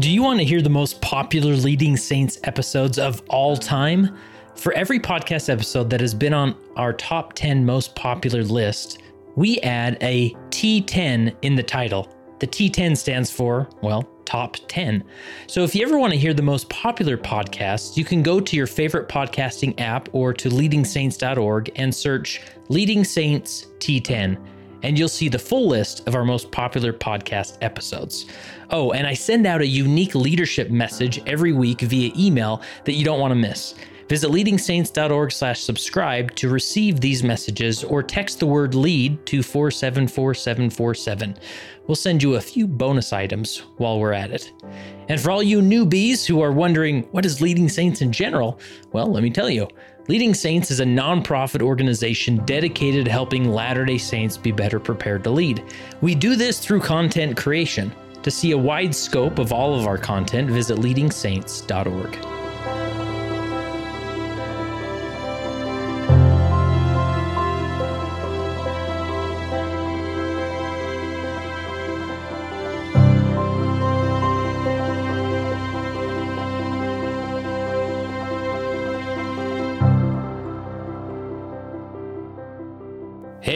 Do you want to hear the most popular Leading Saints episodes of all time? For every podcast episode that has been on our top 10 most popular list, we add a T10 in the title. The T10 stands for, well, top 10. So if you ever want to hear the most popular podcasts, you can go to your favorite podcasting app or to leadingsaints.org and search Leading Saints T10 and you'll see the full list of our most popular podcast episodes. Oh, and I send out a unique leadership message every week via email that you don't want to miss. Visit leadingsaints.org slash subscribe to receive these messages or text the word lead to 474747. We'll send you a few bonus items while we're at it. And for all you newbies who are wondering what is Leading Saints in general, well, let me tell you. Leading Saints is a nonprofit organization dedicated to helping Latter day Saints be better prepared to lead. We do this through content creation. To see a wide scope of all of our content, visit leadingsaints.org.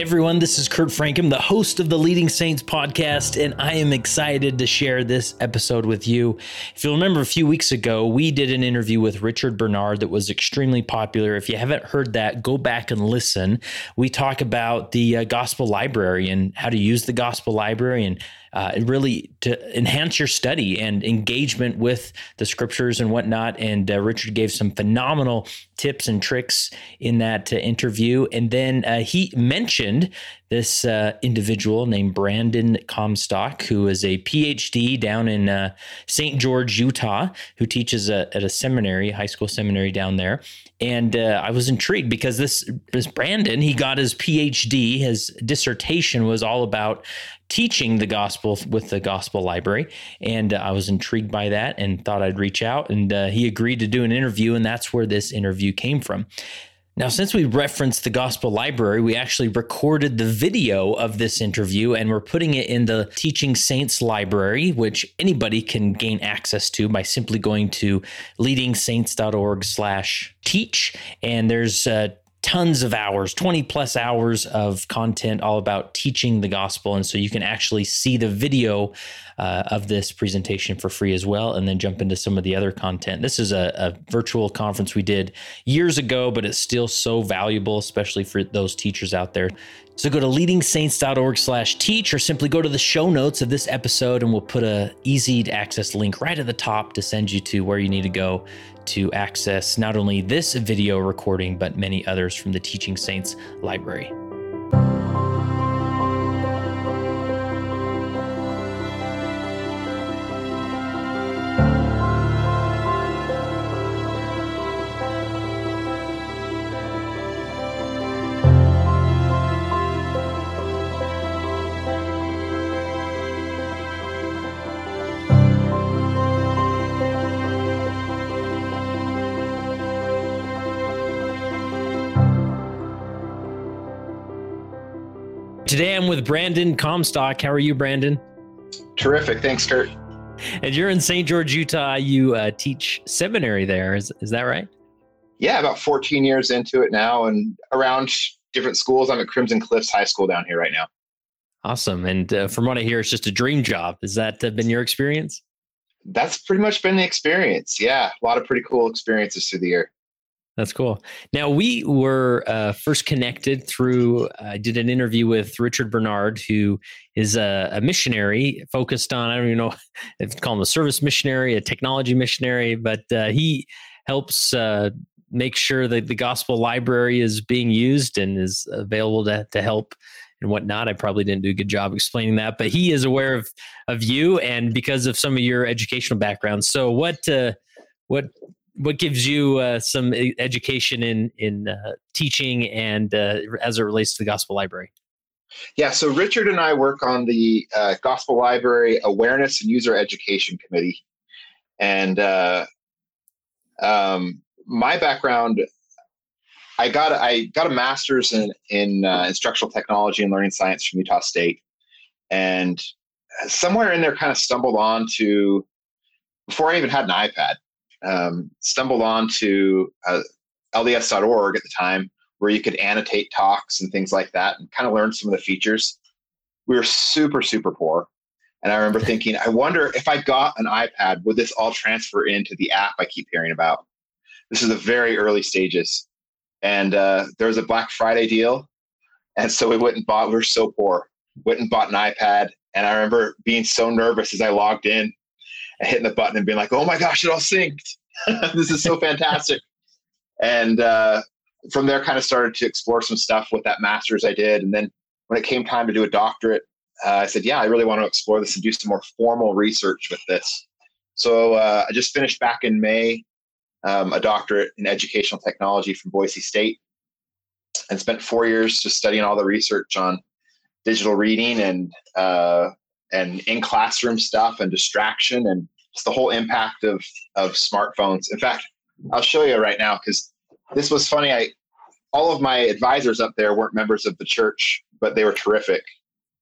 everyone, this is Kurt Francom, the host of the Leading Saints podcast, and I am excited to share this episode with you. If you'll remember a few weeks ago, we did an interview with Richard Bernard that was extremely popular. If you haven't heard that, go back and listen. We talk about the uh, gospel library and how to use the gospel library and uh, really to enhance your study and engagement with the scriptures and whatnot. And uh, Richard gave some phenomenal tips and tricks in that uh, interview. And then uh, he mentioned this uh, individual named Brandon Comstock, who is a PhD down in uh, St. George, Utah, who teaches a, at a seminary, high school seminary down there. And I was intrigued because this, this Brandon, he got his PhD. His dissertation was all about teaching the gospel with the gospel library. And uh, I was intrigued by that and thought I'd reach out. And uh, he agreed to do an interview. And that's where this interview came from. Now, since we referenced the Gospel Library, we actually recorded the video of this interview and we're putting it in the Teaching Saints Library, which anybody can gain access to by simply going to leadingsaints.org slash teach. And there's uh, tons of hours 20 plus hours of content all about teaching the gospel. And so you can actually see the video uh, of this presentation for free as well and then jump into some of the other content. This is a, a virtual conference we did years ago but it's still so valuable especially for those teachers out there. So go to leadingsaints.org slash teach or simply go to the show notes of this episode and we'll put a easy to access link right at the top to send you to where you need to go to access not only this video recording, but many others from the Teaching Saints library. With Brandon Comstock. How are you, Brandon? Terrific. Thanks, Kurt. And you're in St. George, Utah. You uh, teach seminary there. Is, is that right? Yeah, about 14 years into it now and around different schools. I'm at Crimson Cliffs High School down here right now. Awesome. And uh, from what I hear, it's just a dream job. Has that uh, been your experience? That's pretty much been the experience. Yeah, a lot of pretty cool experiences through the year. That's cool. Now we were uh, first connected through. I did an interview with Richard Bernard, who is a, a, missionary focused on. I don't even know if call him a service missionary, a technology missionary, but uh, he helps uh, make sure that the gospel library is being used and is available to, to help and whatnot. I probably didn't do a good job explaining that, but he is aware of of you and because of some of your educational background. So what uh, what what gives you uh, some education in in uh, teaching and uh, as it relates to the gospel library yeah so richard and i work on the uh, gospel library awareness and user education committee and uh, um, my background i got i got a master's in in uh, instructional technology and learning science from utah state and somewhere in there kind of stumbled on to before I even had an iPad. Um, stumbled onto uh, LDS.org at the time, where you could annotate talks and things like that, and kind of learn some of the features. We were super super poor, and I remember thinking, I wonder if I got an iPad, would this all transfer into the app I keep hearing about? This is the very early stages, and uh, there was a Black Friday deal, and so we went and bought. We were so poor, went and bought an iPad, and I remember being so nervous as I logged in hitting the button and being like, "Oh my gosh, it all synced! this is so fantastic!" and uh, from there, kind of started to explore some stuff with that master's I did, and then when it came time to do a doctorate, uh, I said, "Yeah, I really want to explore this and do some more formal research with this." So uh, I just finished back in May um, a doctorate in educational technology from Boise State, and spent four years just studying all the research on digital reading and uh, and in classroom stuff and distraction and just the whole impact of of smartphones. In fact, I'll show you right now because this was funny. I all of my advisors up there weren't members of the church, but they were terrific.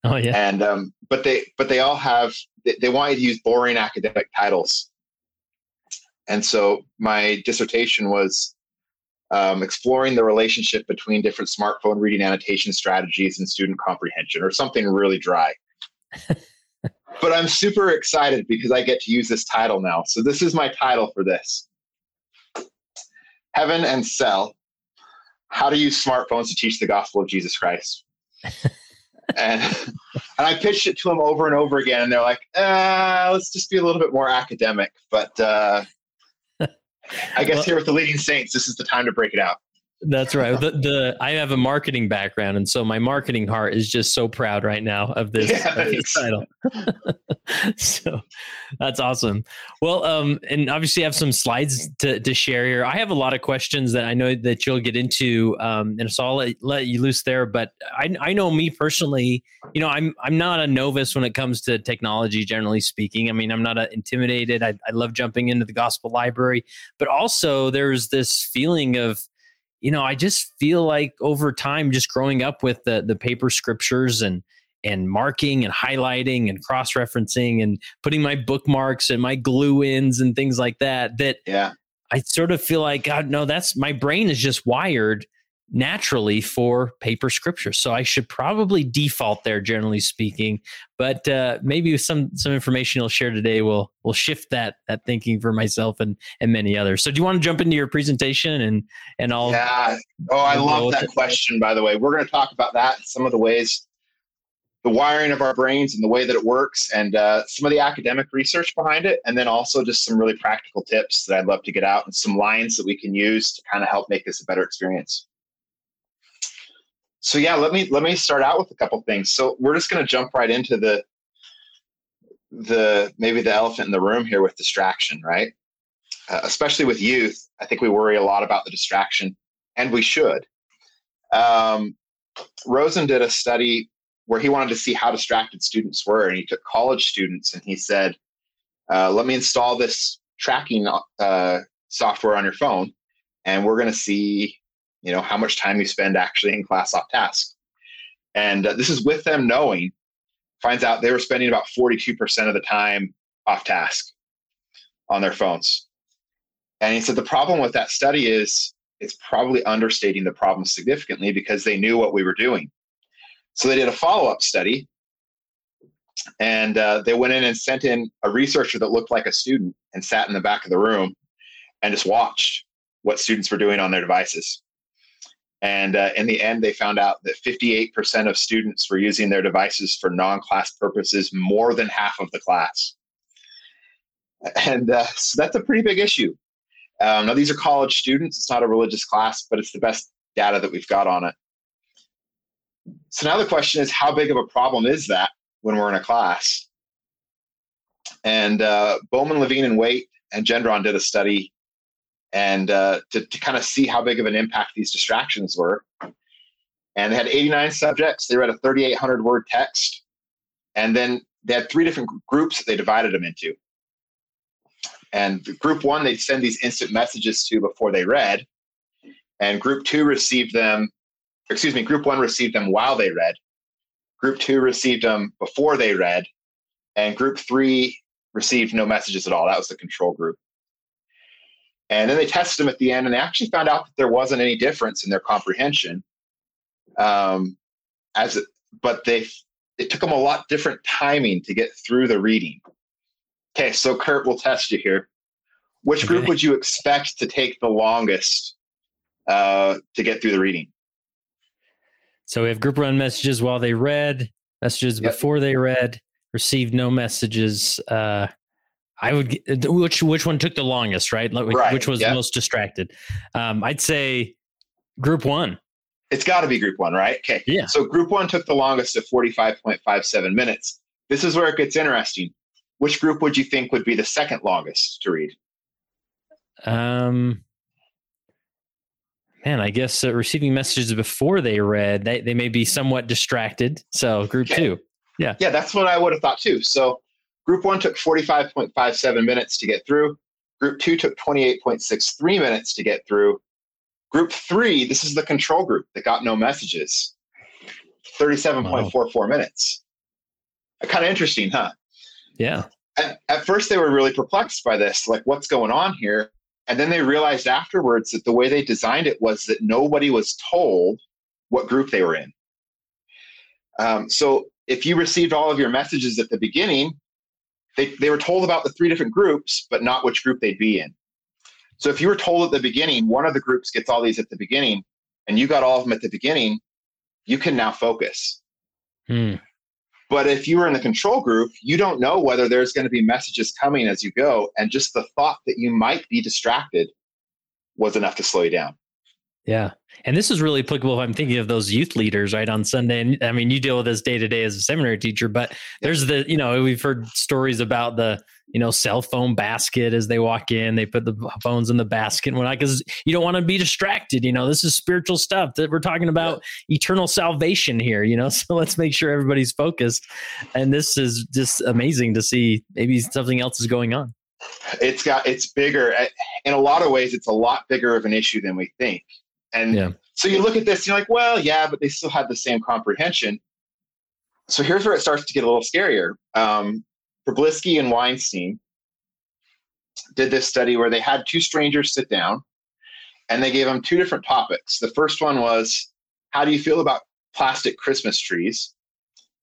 Oh yeah. And um, but they but they all have they, they want you to use boring academic titles. And so my dissertation was um, exploring the relationship between different smartphone reading annotation strategies and student comprehension, or something really dry. but I'm super excited because I get to use this title now. So this is my title for this. Heaven and Cell, how to use smartphones to teach the gospel of Jesus Christ. and and I pitched it to them over and over again, and they're like, uh, let's just be a little bit more academic. But uh, I guess well, here with the leading saints, this is the time to break it out. That's right. The, the I have a marketing background, and so my marketing heart is just so proud right now of this, yes. of this title. so that's awesome. Well, um, and obviously, I have some slides to, to share here. I have a lot of questions that I know that you'll get into, um, and so I'll let, let you loose there. But I, I know me personally, you know, I'm I'm not a novice when it comes to technology, generally speaking. I mean, I'm not intimidated. I, I love jumping into the gospel library, but also there's this feeling of you know, I just feel like over time, just growing up with the the paper scriptures and and marking and highlighting and cross referencing and putting my bookmarks and my glue ins and things like that, that yeah, I sort of feel like God, no, that's my brain is just wired naturally for paper scripture. So I should probably default there, generally speaking. But uh, maybe some some information you'll share today will will shift that that thinking for myself and and many others. So do you want to jump into your presentation and and all? Yeah. Oh, I love that question. By the way, we're going to talk about that. Some of the ways. The wiring of our brains and the way that it works, and uh, some of the academic research behind it, and then also just some really practical tips that I'd love to get out and some lines that we can use to kind of help make this a better experience so yeah, let me let me start out with a couple things. So we're just going to jump right into the the maybe the elephant in the room here with distraction, right? Uh, especially with youth, I think we worry a lot about the distraction, and we should. Um, Rosen did a study where he wanted to see how distracted students were, and he took college students and he said, uh, "Let me install this tracking uh, software on your phone, and we're going to see you know how much time you spend actually in class off task. And uh, this is with them knowing finds out they were spending about 42% of the time off task on their phones. And he said the problem with that study is it's probably understating the problem significantly because they knew what we were doing. So they did a follow-up study and uh, they went in and sent in a researcher that looked like a student and sat in the back of the room and just watched what students were doing on their devices and uh, in the end, they found out that 58% of students were using their devices for non class purposes, more than half of the class. And uh, so that's a pretty big issue. Um, now, these are college students. It's not a religious class, but it's the best data that we've got on it. So now the question is how big of a problem is that when we're in a class? And uh, Bowman, Levine, and Waite and Gendron did a study and uh, to, to kind of see how big of an impact these distractions were. And they had 89 subjects. They read a 3,800 word text. And then they had three different groups that they divided them into. And group one, they'd send these instant messages to before they read. And group two received them, excuse me, group one received them while they read. Group two received them before they read. And group three received no messages at all. That was the control group. And then they tested them at the end, and they actually found out that there wasn't any difference in their comprehension. Um, as it, but they it took them a lot different timing to get through the reading. Okay, so Kurt, we'll test you here. Which group okay. would you expect to take the longest uh, to get through the reading? So we have group run messages while they read, messages yep. before they read, received no messages. Uh, I would which which one took the longest, right? Like, right. Which was yep. most distracted? Um, I'd say group one. It's got to be group one, right? Okay. Yeah. So group one took the longest at 45.57 minutes. This is where it gets interesting. Which group would you think would be the second longest to read? Um, man, I guess uh, receiving messages before they read, they, they may be somewhat distracted. So group okay. two. Yeah. Yeah, that's what I would have thought too. So group one took 45.57 minutes to get through. Group two took 28.63 minutes to get through. Group three, this is the control group that got no messages. 37.44 wow. minutes. Kind of interesting, huh? Yeah. At, at first, they were really perplexed by this, like, what's going on here? And then they realized afterwards that the way they designed it was that nobody was told what group they were in. Um, so if you received all of your messages at the beginning, they, they were told about the three different groups, but not which group they'd be in. So if you were told at the beginning, one of the groups gets all these at the beginning, and you got all of them at the beginning, you can now focus. Hmm. But if you were in the control group, you don't know whether there's going to be messages coming as you go. And just the thought that you might be distracted was enough to slow you down. Yeah. And this is really applicable if I'm thinking of those youth leaders, right? On Sunday. And I mean, you deal with this day to day as a seminary teacher, but there's the, you know, we've heard stories about the, you know, cell phone basket as they walk in, they put the phones in the basket and whatnot, because you don't want to be distracted. You know, this is spiritual stuff that we're talking about yeah. eternal salvation here, you know, so let's make sure everybody's focused. And this is just amazing to see maybe something else is going on. It's got, it's bigger. Eh, in a lot of ways, it's a lot bigger of an issue than we think and yeah. so you look at this, you're like, well, yeah, but they still had the same comprehension. So here's where it starts to get a little scarier. Um, Przybylski and Weinstein did this study where they had two strangers sit down and they gave them two different topics. The first one was, how do you feel about plastic Christmas trees?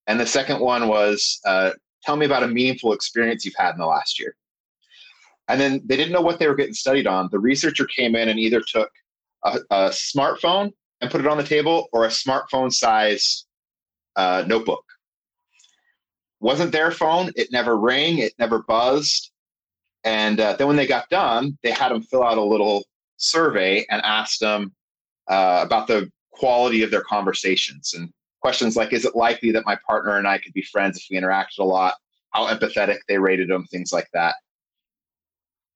And the second one was, uh, tell me about a meaningful experience you've had in the last year. And then they didn't know what they were getting studied on. The researcher came in and either took a, a smartphone and put it on the table or a smartphone size uh, notebook. Wasn't their phone. It never rang. It never buzzed. And uh, then when they got done, they had them fill out a little survey and asked them uh, about the quality of their conversations and questions like, is it likely that my partner and I could be friends if we interacted a lot? How empathetic they rated them, things like that.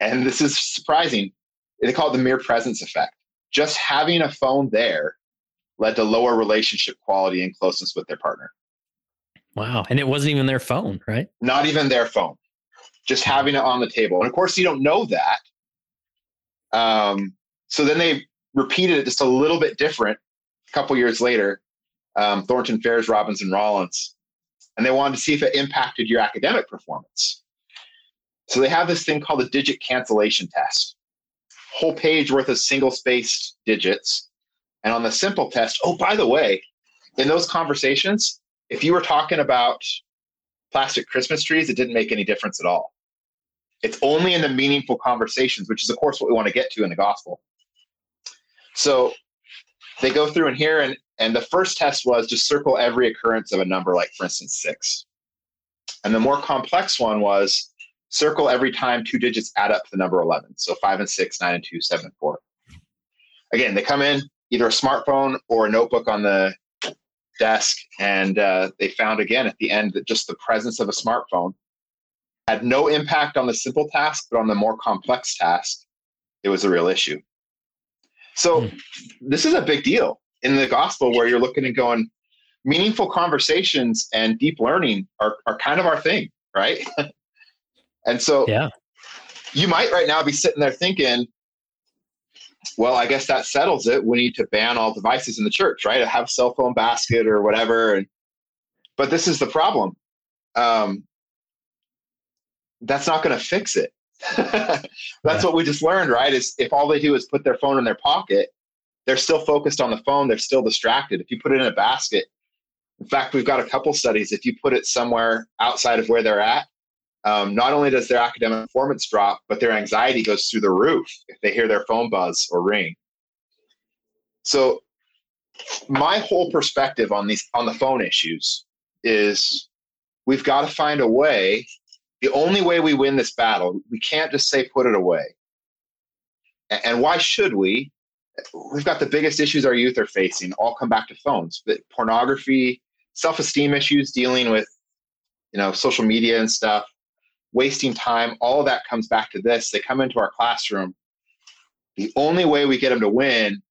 And this is surprising. They call it the mere presence effect just having a phone there led to lower relationship quality and closeness with their partner. Wow. And it wasn't even their phone, right? Not even their phone, just having it on the table. And of course, you don't know that. Um, so then they repeated it just a little bit different a couple years later. Um, Thornton Faires, Robinson Rollins, and they wanted to see if it impacted your academic performance. So they have this thing called the digit cancellation test whole page worth of single spaced digits. And on the simple test, oh, by the way, in those conversations, if you were talking about plastic Christmas trees, it didn't make any difference at all. It's only in the meaningful conversations, which is, of course, what we want to get to in the gospel. So they go through in here, and, and the first test was just circle every occurrence of a number, like, for instance, six. And the more complex one was circle every time two digits add up to the number 11. So five and six, nine and two, seven and four. Again, they come in either a smartphone or a notebook on the desk, and uh, they found again at the end that just the presence of a smartphone had no impact on the simple task, but on the more complex task, it was a real issue. So mm. this is a big deal in the gospel where you're looking and going, meaningful conversations and deep learning are, are kind of our thing, right? And so yeah. you might right now be sitting there thinking, well, I guess that settles it. We need to ban all devices in the church, right? Have a cell phone basket or whatever. And but this is the problem. Um, that's not going to fix it. that's yeah. what we just learned, right? Is if all they do is put their phone in their pocket, they're still focused on the phone, they're still distracted. If you put it in a basket, in fact, we've got a couple studies. If you put it somewhere outside of where they're at, um, not only does their academic performance drop, but their anxiety goes through the roof if they hear their phone buzz or ring. So, my whole perspective on these on the phone issues is we've got to find a way. The only way we win this battle, we can't just say put it away. And why should we? We've got the biggest issues our youth are facing all come back to phones. But pornography, self-esteem issues, dealing with you know social media and stuff, wasting time, all of that comes back to this. They come into our classroom. The only way we get them to win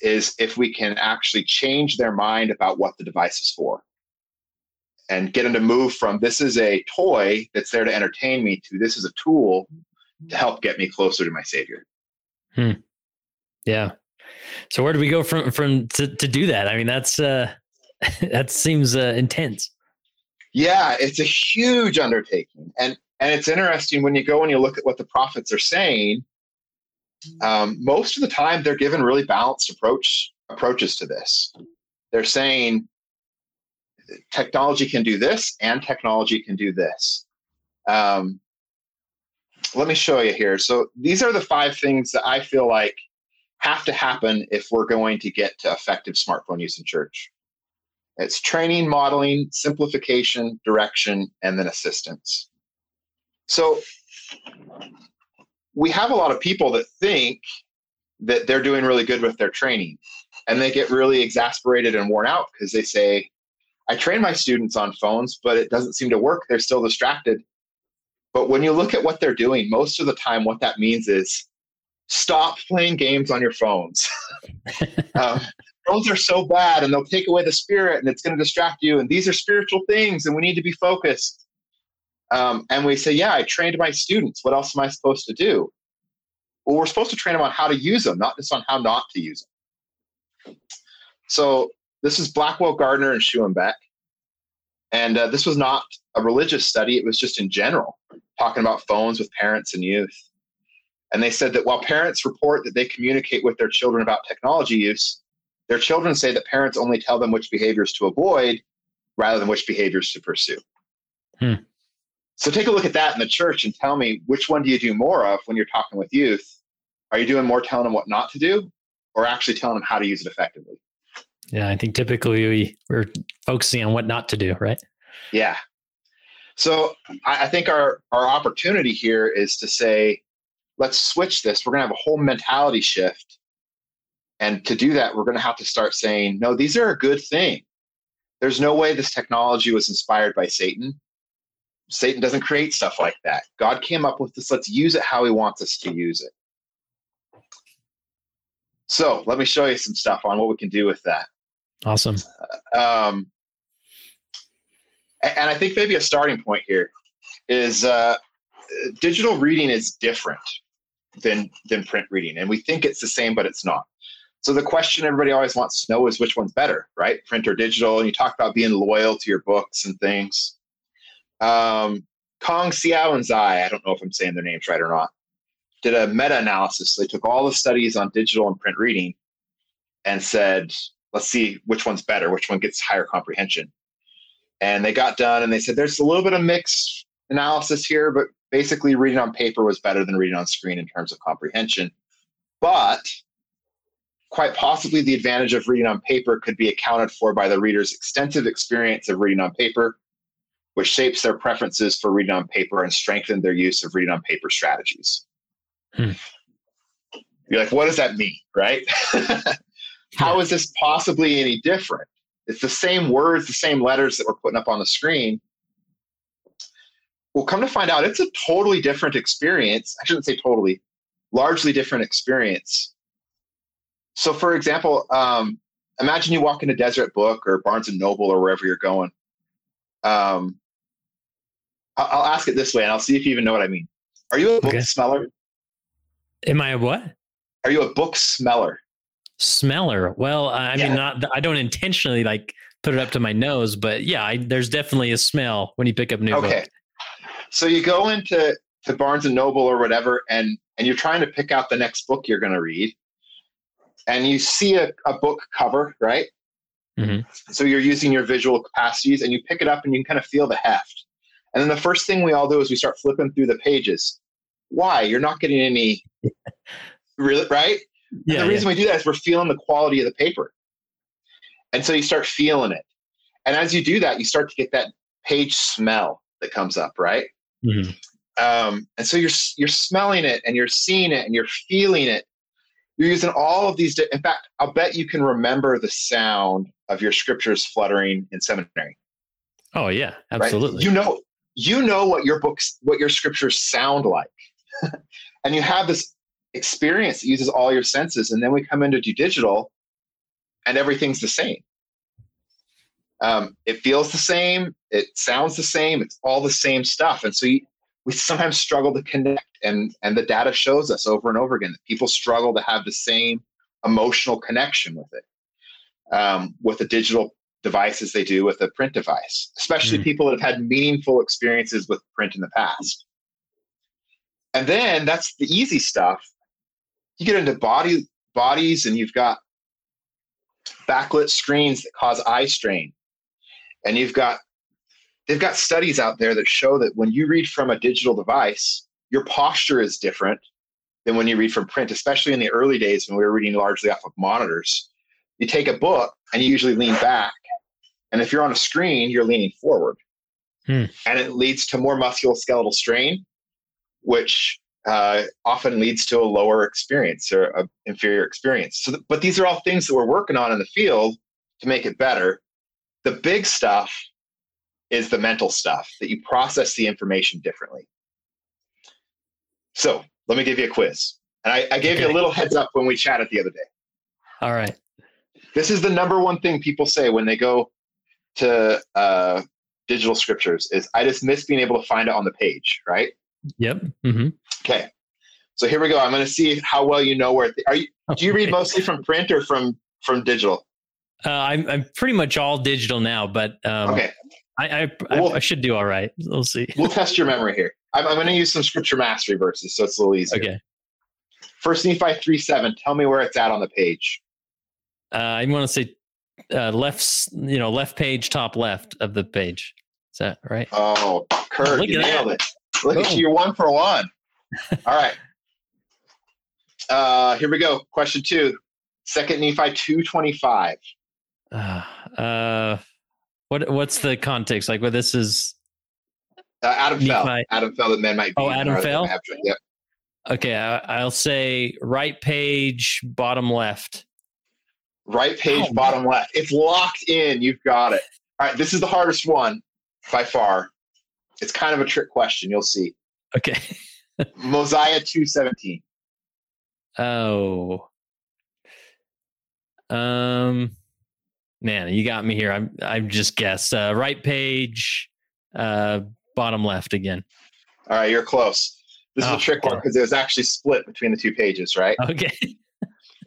is if we can actually change their mind about what the device is for and get them to move from this is a toy that's there to entertain me to this is a tool to help get me closer to my savior. Hmm. Yeah. So where do we go from from to, to do that? I mean, that's uh that seems uh, intense. Yeah, it's a huge undertaking, and and it's interesting when you go and you look at what the prophets are saying. Um, most of the time, they're given really balanced approach approaches to this. They're saying technology can do this, and technology can do this. Um, let me show you here. So these are the five things that I feel like have to happen if we're going to get to effective smartphone use in church. It's training, modeling, simplification, direction, and then assistance. So we have a lot of people that think that they're doing really good with their training and they get really exasperated and worn out because they say, I train my students on phones, but it doesn't seem to work. They're still distracted. But when you look at what they're doing, most of the time, what that means is stop playing games on your phones. um, phones are so bad and they'll take away the spirit and it's going to distract you. And these are spiritual things and we need to be focused. Um, and we say, Yeah, I trained my students. What else am I supposed to do? Well, we're supposed to train them on how to use them, not just on how not to use them. So this is Blackwell Gardner and Schoenebeck. And uh, this was not a religious study, it was just in general, talking about phones with parents and youth. And they said that while parents report that they communicate with their children about technology use, their children say that parents only tell them which behaviors to avoid rather than which behaviors to pursue. Hmm. So take a look at that in the church and tell me which one do you do more of when you're talking with youth? Are you doing more telling them what not to do or actually telling them how to use it effectively? Yeah, I think typically we, we're focusing on what not to do, right? Yeah. So I, I think our, our opportunity here is to say, let's switch this. We're going to have a whole mentality shift and to do that, we're going to have to start saying, no, these are a good thing. There's no way this technology was inspired by Satan. Satan doesn't create stuff like that. God came up with this. Let's use it how he wants us to use it. So let me show you some stuff on what we can do with that. Awesome. Um, and I think maybe a starting point here is uh, digital reading is different than than print reading, and we think it's the same, but it's not. So the question everybody always wants to know is which one's better, right? Print or digital? And you talk about being loyal to your books and things. Um, Kong Xiao and Zai, I don't know if I'm saying their names right or not, did a meta-analysis. They took all the studies on digital and print reading and said, let's see which one's better, which one gets higher comprehension. And they got done and they said there's a little bit of mixed analysis here, but basically reading on paper was better than reading on screen in terms of comprehension. But quite possibly the advantage of reading on paper could be accounted for by the reader's extensive experience of reading on paper, which shapes their preferences for reading on paper and strengthen their use of reading on paper strategies. Hmm. You're like, what does that mean, right? How is this possibly any different? It's the same words, the same letters that we're putting up on the screen. Well, come to find out, it's a totally different experience. I shouldn't say totally, largely different experience so, for example, um, imagine you walk into Deseret Book or Barnes and Noble or wherever you're going. Um, I'll, ask it this way, and I'll see if you even know what I mean. Are you a book okay. smeller? Am I a what? Are you a book smeller? Smeller. Well, I yeah. mean, not. I don't intentionally like put it up to my nose, but yeah, I, there's definitely a smell when you pick up new okay. Books. So you go into to Barnes and Noble or whatever, and and you're trying to pick out the next book you're going to read, and you see a, a book cover, right? Mhm. So you're using your visual capacities, and you pick it up, and you can kind of feel the heft. And then the first thing we all do is we start flipping through the pages. Why? You're not getting any, really, right? And Yeah. the reason we do that is we're feeling the quality of the paper. And so you start feeling it. And as you do that, you start to get that page smell that comes up, right? Mhm. Um, and so you're you're smelling it and you're seeing it and you're feeling it. You're using all of these. di- In fact, I'll bet you can remember the sound of your scriptures fluttering in seminary. Oh yeah, Right? absolutely. You know, you know what your books, what your scriptures sound like, and you have this experience that uses all your senses. And then we come into do digital, and everything's the same. Um, it feels the same. It sounds the same. It's all the same stuff. And so you, we sometimes struggle to connect, and and the data shows us over and over again that people struggle to have the same emotional connection with it um, with a digital device as they do with a print device, especially Mm. people that have had meaningful experiences with print in the past. And then that's the easy stuff. You get into body bodies, and you've got backlit screens that cause eye strain, and you've got they've got studies out there that show that when you read from a digital device, your posture is different than when you read from print, especially in the early days when we were reading largely off of monitors. You take a book and you usually lean back. And if you're on a screen, you're leaning forward. Hmm. And it leads to more musculoskeletal strain, which uh, often leads to a lower experience or an inferior experience. So, th- but these are all things that we're working on in the field to make it better. The big stuff is the mental stuff that you process the information differently. So let me give you a quiz. And I, I gave you a little heads up when we chatted the other day. All right. This is the number one thing people say when they go to uh, digital scriptures is I just miss being able to find it on the page, right? Yep. Mm-hmm. Okay. So here we go. I'm going to see how well you know where. Are you? Do you read mostly from print or from from digital? Uh, I'm I'm pretty much all digital now, but um, Okay, I, I, I Well- I should do all right. We'll see. we'll test your memory here. I'm, I'm going to use some scripture mastery verses, so it's a little easier. Okay. First Nephi three seven. Tell me where it's at on the page. Uh, I want to say uh, left, you know, left page, top left of the page. Is that right? Oh, Kurt, Look you nailed it. Look at you, you're one for one. All right. Uh, here we go. Question two. Second Nephi two twenty five. Uh, uh, what what's the context? Like, what this is? Uh, Adam fell. Adam fell that men might be. Oh, Adam fell? Yep. Okay, I, I'll say right page, bottom left. Right page, Oh, bottom left. It's locked in. You've got it. All right. This is the hardest one by far. It's kind of a trick question. You'll see. Okay. Mosiah two seventeen. Oh. Um, man, you got me here. I'm I'm just guessed. Uh, right page, uh, bottom left again. All right, you're close. This is Oh, a trick one because it was actually split between the two pages, right? Okay.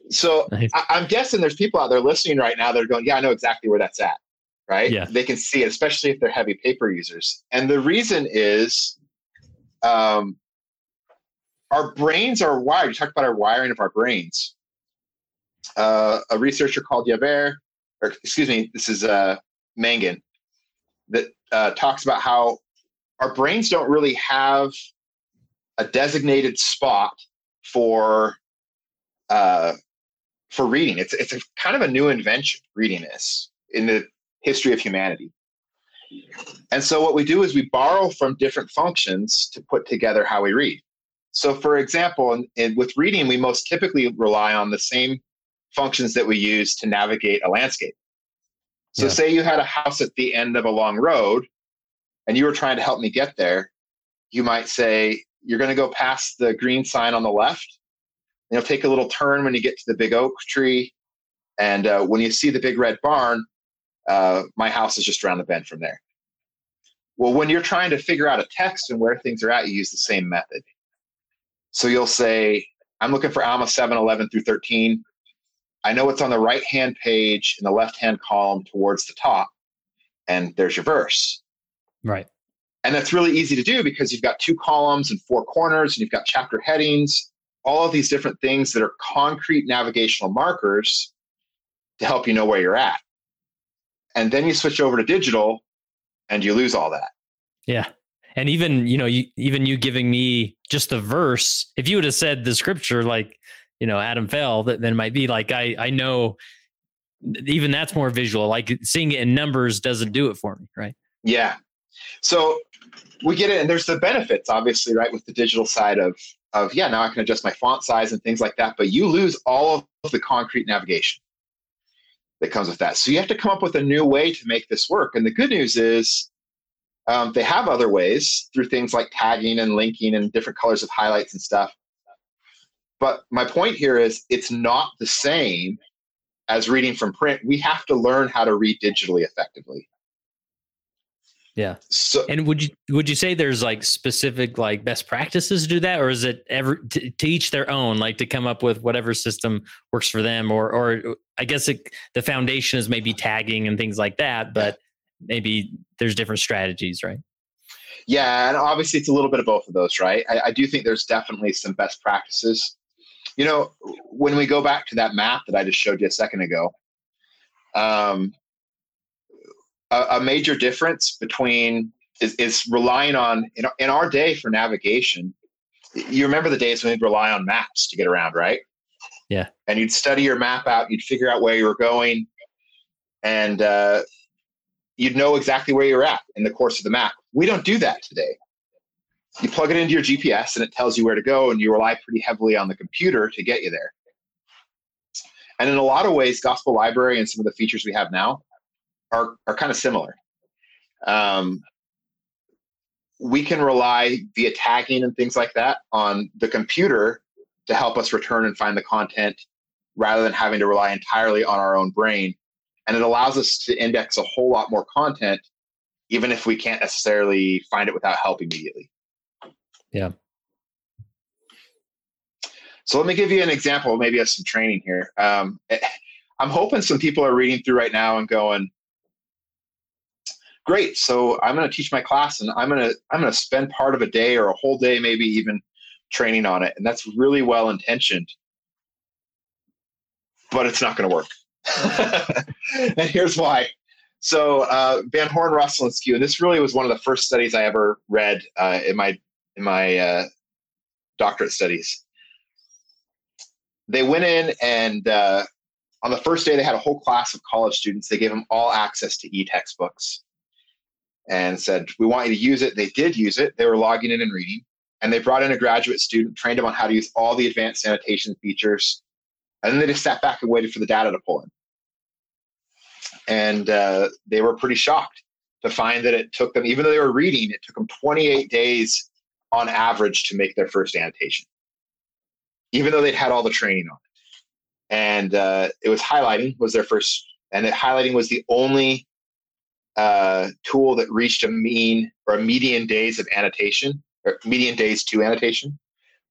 So Nice. I, I'm guessing there's people out there listening right now that are going, "Yeah, I know exactly where that's at." Right? Yeah. They can see it, especially if they're heavy paper users. And the reason is, um, our brains are wired. You talked about our wiring of our brains. Uh, a researcher called Yaver, or excuse me, this is uh, Mangen, that uh, talks about how our brains don't really have a designated spot for uh, for reading. It's it's a kind of a new invention. Reading is in the history of humanity. And so what we do is we borrow from different functions to put together how we read. So, for example, in, in, with reading, we most typically rely on the same functions that we use to navigate a landscape. So, Yeah. say you had a house at the end of a long road, and you were trying to help me get there. You might say you're going to go past the green sign on the left. And you'll take a little turn when you get to the big oak tree, and uh, when you see the big red barn, uh, my house is just around the bend from there. Well, when you're trying to figure out a text and where things are at, you use the same method. So you'll say, I'm looking for Alma 7, 11 through 13. I know it's on the right hand page in the left hand column towards the top, and there's your verse. Right. And that's really easy to do because you've got two columns and four corners, and you've got chapter headings, all of these different things that are concrete navigational markers to help you know where you're at. And then you switch over to digital and you lose all that. Yeah. And even, you know, you, even you giving me just the verse, if you would have said the scripture, like, you know, Adam fell, that then might be like, I, I know even that's more visual. Like seeing it in numbers doesn't do it for me. Right. Yeah. So we get it. And there's the benefits, obviously, right, with the digital side of, of, yeah, now I can adjust my font size and things like that. But you lose all of the concrete navigation that comes with that. So you have to come up with a new way to make this work. And the good news is um, they have other ways through things like tagging and linking and different colors of highlights and stuff. But my point here is it's not the same as reading from print. We have to learn how to read digitally effectively. Yeah. So, and would you would you say there's like specific like best practices to do that, or is it ever to, to each their own, like to come up with whatever system works for them, or or I guess it, the foundation is maybe tagging and things like that, but maybe there's different strategies, right? Yeah, and obviously it's a little bit of both of those, right? I, I do think there's definitely some best practices. You know, when we go back to that map that I just showed you a second ago, um, a, a major difference between is, is relying on in, in our day for navigation. You remember the days when we'd rely on maps to get around, right? Yeah. And you'd study your map out, you'd figure out where you were going, and uh, you'd know exactly where you're at in the course of the map. We don't do that today. You plug it into your GPS and it tells you where to go, and you rely pretty heavily on the computer to get you there. And in a lot of ways, Gospel Library and some of the features we have now are are kind of similar. Um, we can rely via tagging and things like that on the computer to help us return and find the content rather than having to rely entirely on our own brain. And it allows us to index a whole lot more content, even if we can't necessarily find it without help immediately. Yeah. So let me give you an example, maybe of some training here. Um, I'm hoping some people are reading through right now and going, great so i'm going to teach my class and i'm going to i'm going to spend part of a day or a whole day maybe even training on it and that's really well intentioned but it's not going to work and here's why so uh, van horn skew and this really was one of the first studies i ever read uh, in my in my uh, doctorate studies they went in and uh, on the first day they had a whole class of college students they gave them all access to e-textbooks and said, We want you to use it. They did use it. They were logging in and reading. And they brought in a graduate student, trained him on how to use all the advanced annotation features. And then they just sat back and waited for the data to pull in. And uh, they were pretty shocked to find that it took them, even though they were reading, it took them 28 days on average to make their first annotation, even though they'd had all the training on it. And uh, it was highlighting was their first, and it, highlighting was the only uh, tool that reached a mean or a median days of annotation or median days to annotation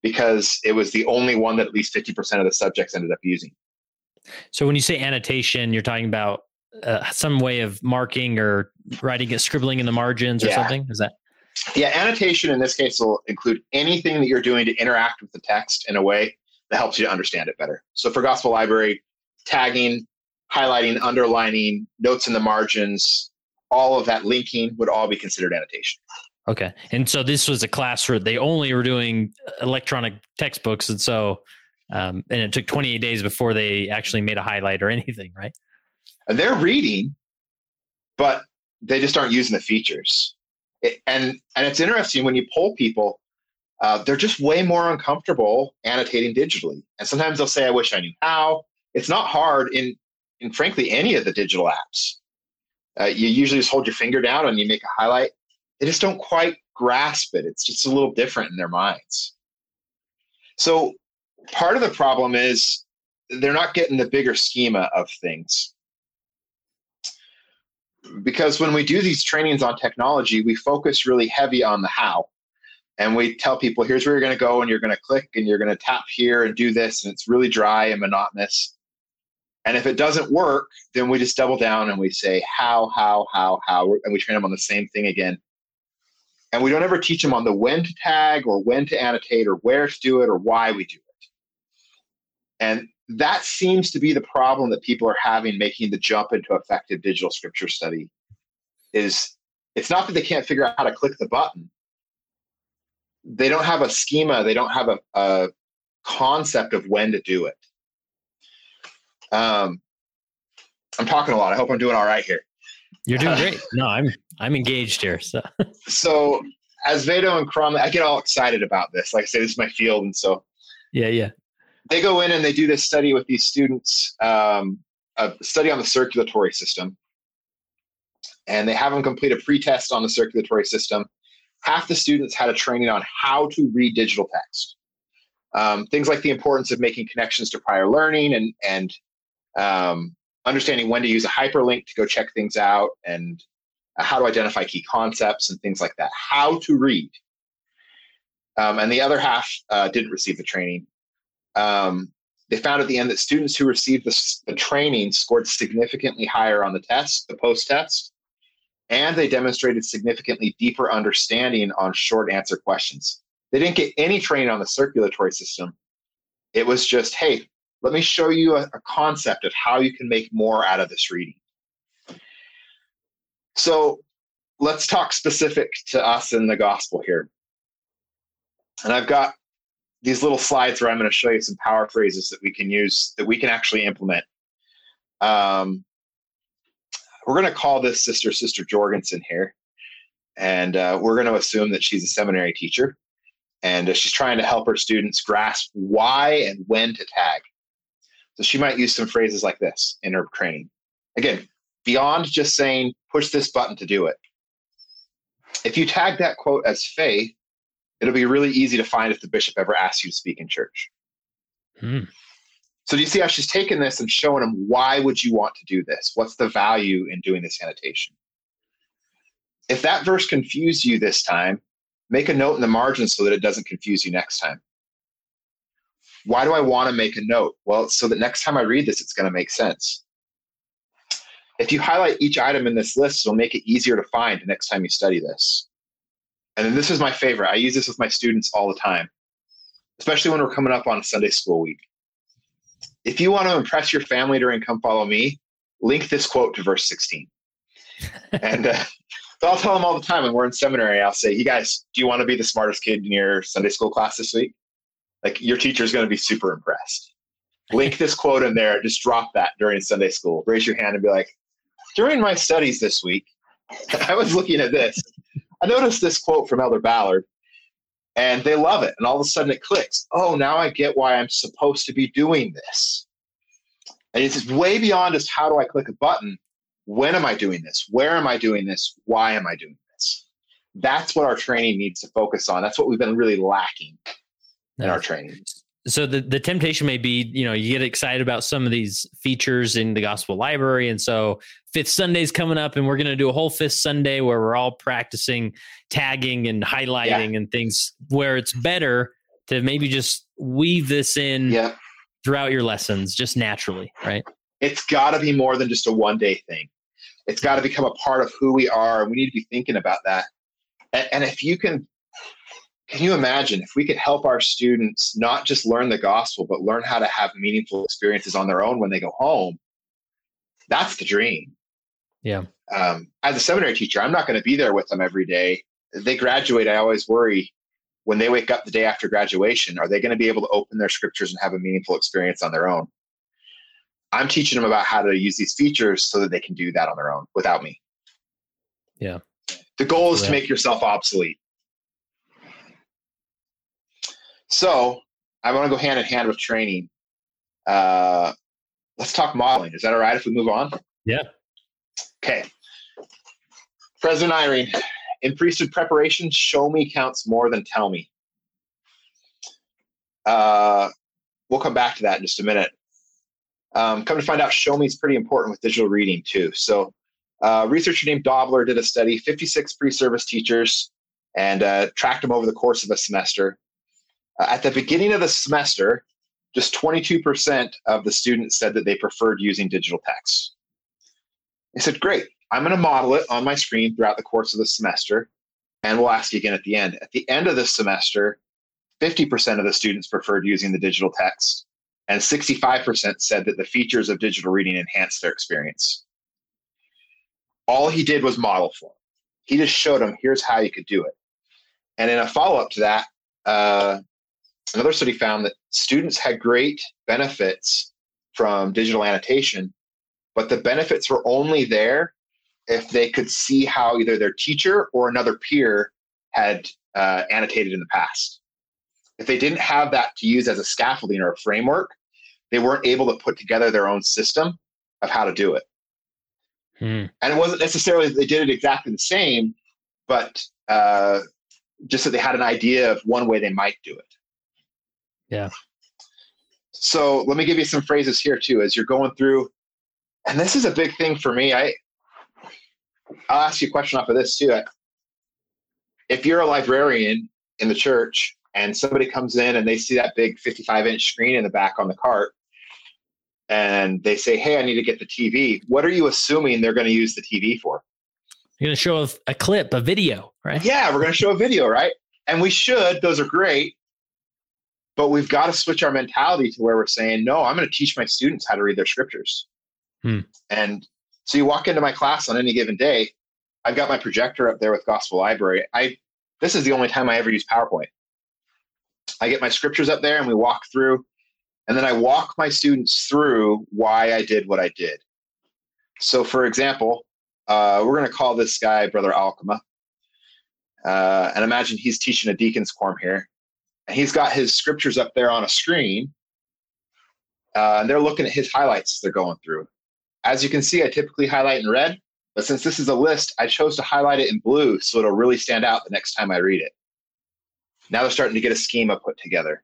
because it was the only one that at least 50% of the subjects ended up using. So when you say annotation, you're talking about uh, some way of marking or writing it, scribbling in the margins or yeah. something? Is that? Yeah, annotation in this case will include anything that you're doing to interact with the text in a way that helps you to understand it better. So for Gospel Library, tagging, highlighting, underlining, notes in the margins, all of that linking would all be considered annotation. Okay. And so this was a class where they only were doing electronic textbooks. And so, um, and it took 28 days before they actually made a highlight or anything, right? And they're reading, but they just aren't using the features. And, and it's interesting when you poll people, uh, they're just way more uncomfortable annotating digitally. And sometimes they'll say, I wish I knew how. It's not hard in, in frankly, any of the digital apps. Uh, you usually just hold your finger down and you make a highlight. They just don't quite grasp it. It's just a little different in their minds. So part of the problem is they're not getting the bigger schema of things. Because when we do these trainings on technology, we focus really heavy on the how. And we tell people, here's where you're going to go, and you're going to click, and you're going to tap here and do this. And it's really dry and monotonous. And if it doesn't work, then we just double down and we say how, how, how, how, and we train them on the same thing again. and we don't ever teach them on the when to tag or when to annotate or where to do it or why we do it. And that seems to be the problem that people are having making the jump into effective digital scripture study is it's not that they can't figure out how to click the button. They don't have a schema. They don't have a, a concept of when to do it. Um, i'm talking a lot. I hope i'm doing all right here. You're doing great. No i'm i'm engaged here so. So Azevedo and Crum i get all excited about this. Like i say this is my field and so yeah yeah they go in and they do this study with these students, um, a study on the circulatory system, and they have them complete a pre-test on the circulatory system. Half the students had a training on how to read digital text. Um, things like the importance of making connections to prior learning and and um, understanding when to use a hyperlink to go check things out and uh, how to identify key concepts and things like that. How to read. Um, and the other half uh, didn't receive the training um, they found at the end that students who received the, the training scored significantly higher on the test, the post test, and they demonstrated significantly deeper understanding on short answer questions. They didn't get any training on the circulatory system. It was just, hey, let me show you a, a concept of how you can make more out of this reading. So let's talk specific to us in the gospel here. And I've got these little slides where I'm going to show you some power phrases that we can use that we can actually implement. Um, we're going to call this sister Sister Jorgensen here, and uh, we're going to assume that she's a seminary teacher, and uh, she's trying to help her students grasp why and when to tag. So she might use some phrases like this in her training. Again, beyond just saying push this button to do it. If you tag that quote as faith, it'll be really easy to find if the bishop ever asks you to speak in church. Hmm. So do you see how she's taken this and showing him why would you want to do this? What's the value in doing this annotation? If that verse confused you this time, make a note in the margin so that it doesn't confuse you next time. Why do I want to make a note? Well, so that next time I read this, it's going to make sense. If you highlight each item in this list, it'll make it easier to find the next time you study this. And then this is my favorite. I use this with my students all the time, especially when we're coming up on Sunday school week. If you want to impress your family during Come Follow Me, link this quote to verse 16. and uh, so I'll tell them all the time when we're in seminary, I'll say, you guys, do you want to be the smartest kid in your Sunday school class this week? Like your teacher is going to be super impressed. Link this quote in there. Just drop that during Sunday school. Raise your hand and be like, during my studies this week, I was looking at this I noticed this quote from Elder Ballard, and they love it. And all of a sudden it clicks. Oh, now I get why I'm supposed to be doing this. And it's way beyond just how do I click a button? When am I doing this? Where am I doing this? Why am I doing this? That's what our training needs to focus on. That's what we've been really lacking in our training so the, the temptation may be you know you get excited about some of these features in the gospel library and so fifth sunday's coming up and we're going to do a whole fifth sunday where we're all practicing tagging and highlighting yeah. and things where it's better to maybe just weave this in yeah. throughout your lessons just naturally right it's got to be more than just a one day thing it's got to become a part of who we are and we need to be thinking about that and, and if you can can you imagine if we could help our students not just learn the gospel, but learn how to have meaningful experiences on their own when they go home? That's the dream. Yeah. Um, as a seminary teacher, I'm not going to be there with them every day. They graduate. I always worry when they wake up the day after graduation, are they going to be able to open their scriptures and have a meaningful experience on their own? I'm teaching them about how to use these features so that they can do that on their own without me. Yeah. The goal is yeah. to make yourself obsolete. So I want to go hand in hand with training. Uh, let's talk modeling. Is that all right if we move on? Yeah. Okay. President Eyring, in priesthood preparation, show me counts more than tell me. Uh, we'll come back to that in just a minute. Um, come to find out, show me is pretty important with digital reading too. So, uh, researcher named Dobler did a study, 56 pre-service teachers, and uh, tracked them over the course of a semester. Uh, at the beginning of the semester, just 22% of the students said that they preferred using digital text. I said, Great, I'm going to model it on my screen throughout the course of the semester. And we'll ask you again at the end. At the end of the semester, 50% of the students preferred using the digital text, and 65% said that the features of digital reading enhanced their experience. All he did was model for them. He just showed them, here's how you could do it. And in a follow up to that, uh, another study found that students had great benefits from digital annotation, but the benefits were only there if they could see how either their teacher or another peer had uh, annotated in the past. If they didn't have that to use as a scaffolding or a framework, they weren't able to put together their own system of how to do it. Hmm. And it wasn't necessarily that they did it exactly the same, but uh, just that they had an idea of one way they might do it. Yeah. So let me give you some phrases here too as you're going through. And this is a big thing for me. I I'll ask you a question off of this too. If you're a librarian in the church and somebody comes in and they see that big 55 inch screen in the back on the cart and they say, Hey, I need to get the TV. What are you assuming they're going to use the TV for? You're going to show a, a clip, a video, right? Yeah, we're going to show a video, right? And we should. Those are great. But we've got to switch our mentality to where we're saying, no, I'm going to teach my students how to read their scriptures. Hmm. And so you walk into my class on any given day, I've got my projector up there with Gospel Library. I this is the only time I ever use PowerPoint. I get my scriptures up there and we walk through, and then I walk my students through why I did what I did. So, for example, uh, we're going to call this guy Brother Alkema. Uh, and imagine he's teaching a deacon's quorum here. And he's got his scriptures up there on a screen. Uh, and they're looking at his highlights as they're going through. As you can see, I typically highlight in red, but since this is a list, I chose to highlight it in blue so it'll really stand out the next time I read it. Now they're starting to get a schema put together.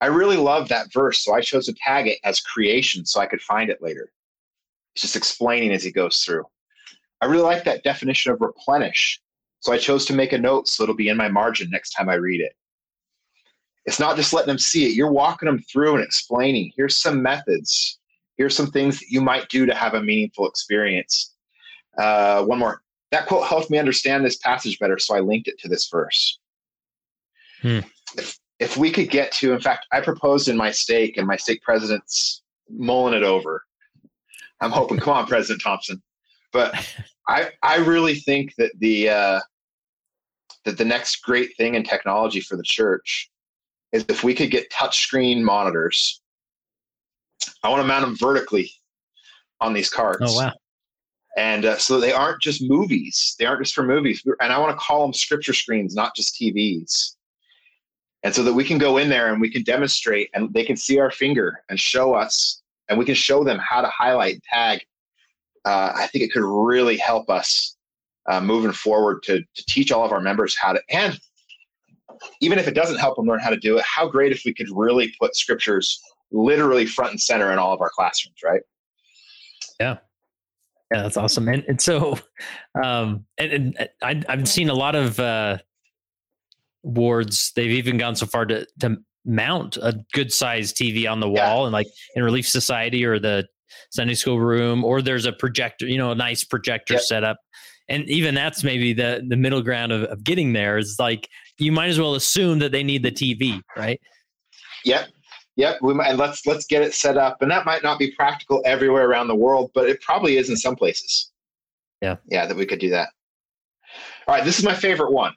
I really love that verse, so I chose to tag it as creation so I could find it later. It's just explaining as he goes through. I really like that definition of replenish, so I chose to make a note so it'll be in my margin next time I read it. It's not just letting them see it, you're walking them through and explaining here's some methods, here's some things that you might do to have a meaningful experience. Uh, one more. That quote helped me understand this passage better, so I linked it to this verse. Hmm. If, if we could get to, in fact, I proposed in my stake, and my stake president's mulling it over. I'm hoping, come on, President Thompson. But I, I really think that the uh, that the next great thing in technology for the church is if we could get touchscreen monitors I want to mount them vertically on these cards. Oh wow! And uh, so they aren't just movies; they aren't just for movies. And I want to call them scripture screens, not just TVs. And so that we can go in there and we can demonstrate, and they can see our finger and show us, and we can show them how to highlight, tag. Uh, I think it could really help us uh, moving forward to to teach all of our members how to and even if it doesn't help them learn how to do it, how great if we could really put scriptures literally front and center in all of our classrooms, right? Yeah. Yeah, that's awesome. And, and so, um, and, and I, I've seen a lot of uh, wards. They've even gone so far to to mount a good sized TV on the wall, yeah. and like in Relief Society or the Sunday school room, or there's a projector, you know, a nice projector yep. set up. And even that's maybe the the middle ground of, of getting there is like you might as well assume that they need the TV, right? Yep. Yep, we might, and let's let's get it set up. And that might not be practical everywhere around the world, but it probably is in some places. Yeah, yeah, that we could do that. All right, this is my favorite one.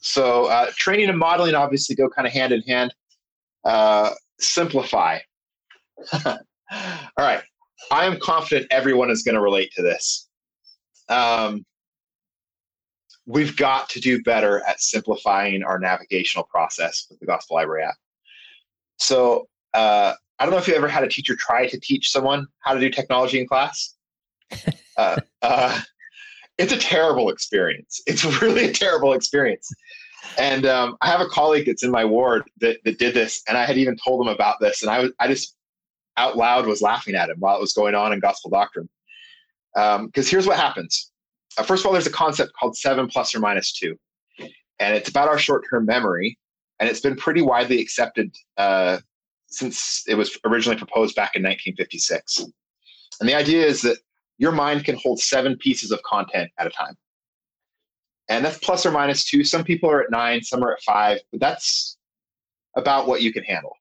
So uh, training and modeling obviously go kind of hand in hand. Uh, simplify. All right, I am confident everyone is going to relate to this. Um, we've got to do better at simplifying our navigational process with the Gospel Library app. So uh, I don't know if you ever had a teacher try to teach someone how to do technology in class. uh, uh, it's a terrible experience. It's really a terrible experience. And um, I have a colleague that's in my ward that, that did this, and I had even told him about this, and I was I just out loud was laughing at him while it was going on in gospel doctrine. Because um, here's what happens. Uh, first of all, there's a concept called seven plus or minus two, and it's about our short-term memory and it's been pretty widely accepted uh, since it was originally proposed back in 1956. And the idea is that your mind can hold seven pieces of content at a time. And that's plus or minus two. Some people are at nine, some are at five, but that's about what you can handle.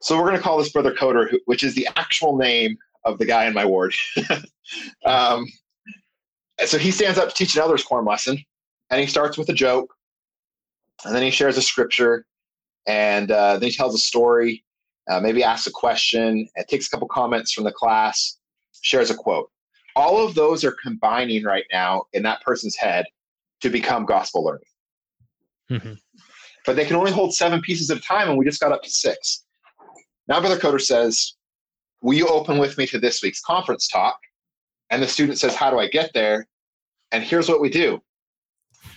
So we're going to call this brother Coder, which is the actual name of the guy in my ward. um, so he stands up to teach an elders quorum lesson, and he starts with a joke, and then he shares a scripture, and uh, then he tells a story, uh, maybe asks a question, and takes a couple comments from the class, shares a quote. All of those are combining right now in that person's head to become gospel learning. Mm-hmm. But they can only hold seven pieces at a time, and we just got up to six. Now, Brother Coder says, Will you open with me to this week's conference talk? And the student says, How do I get there? And here's what we do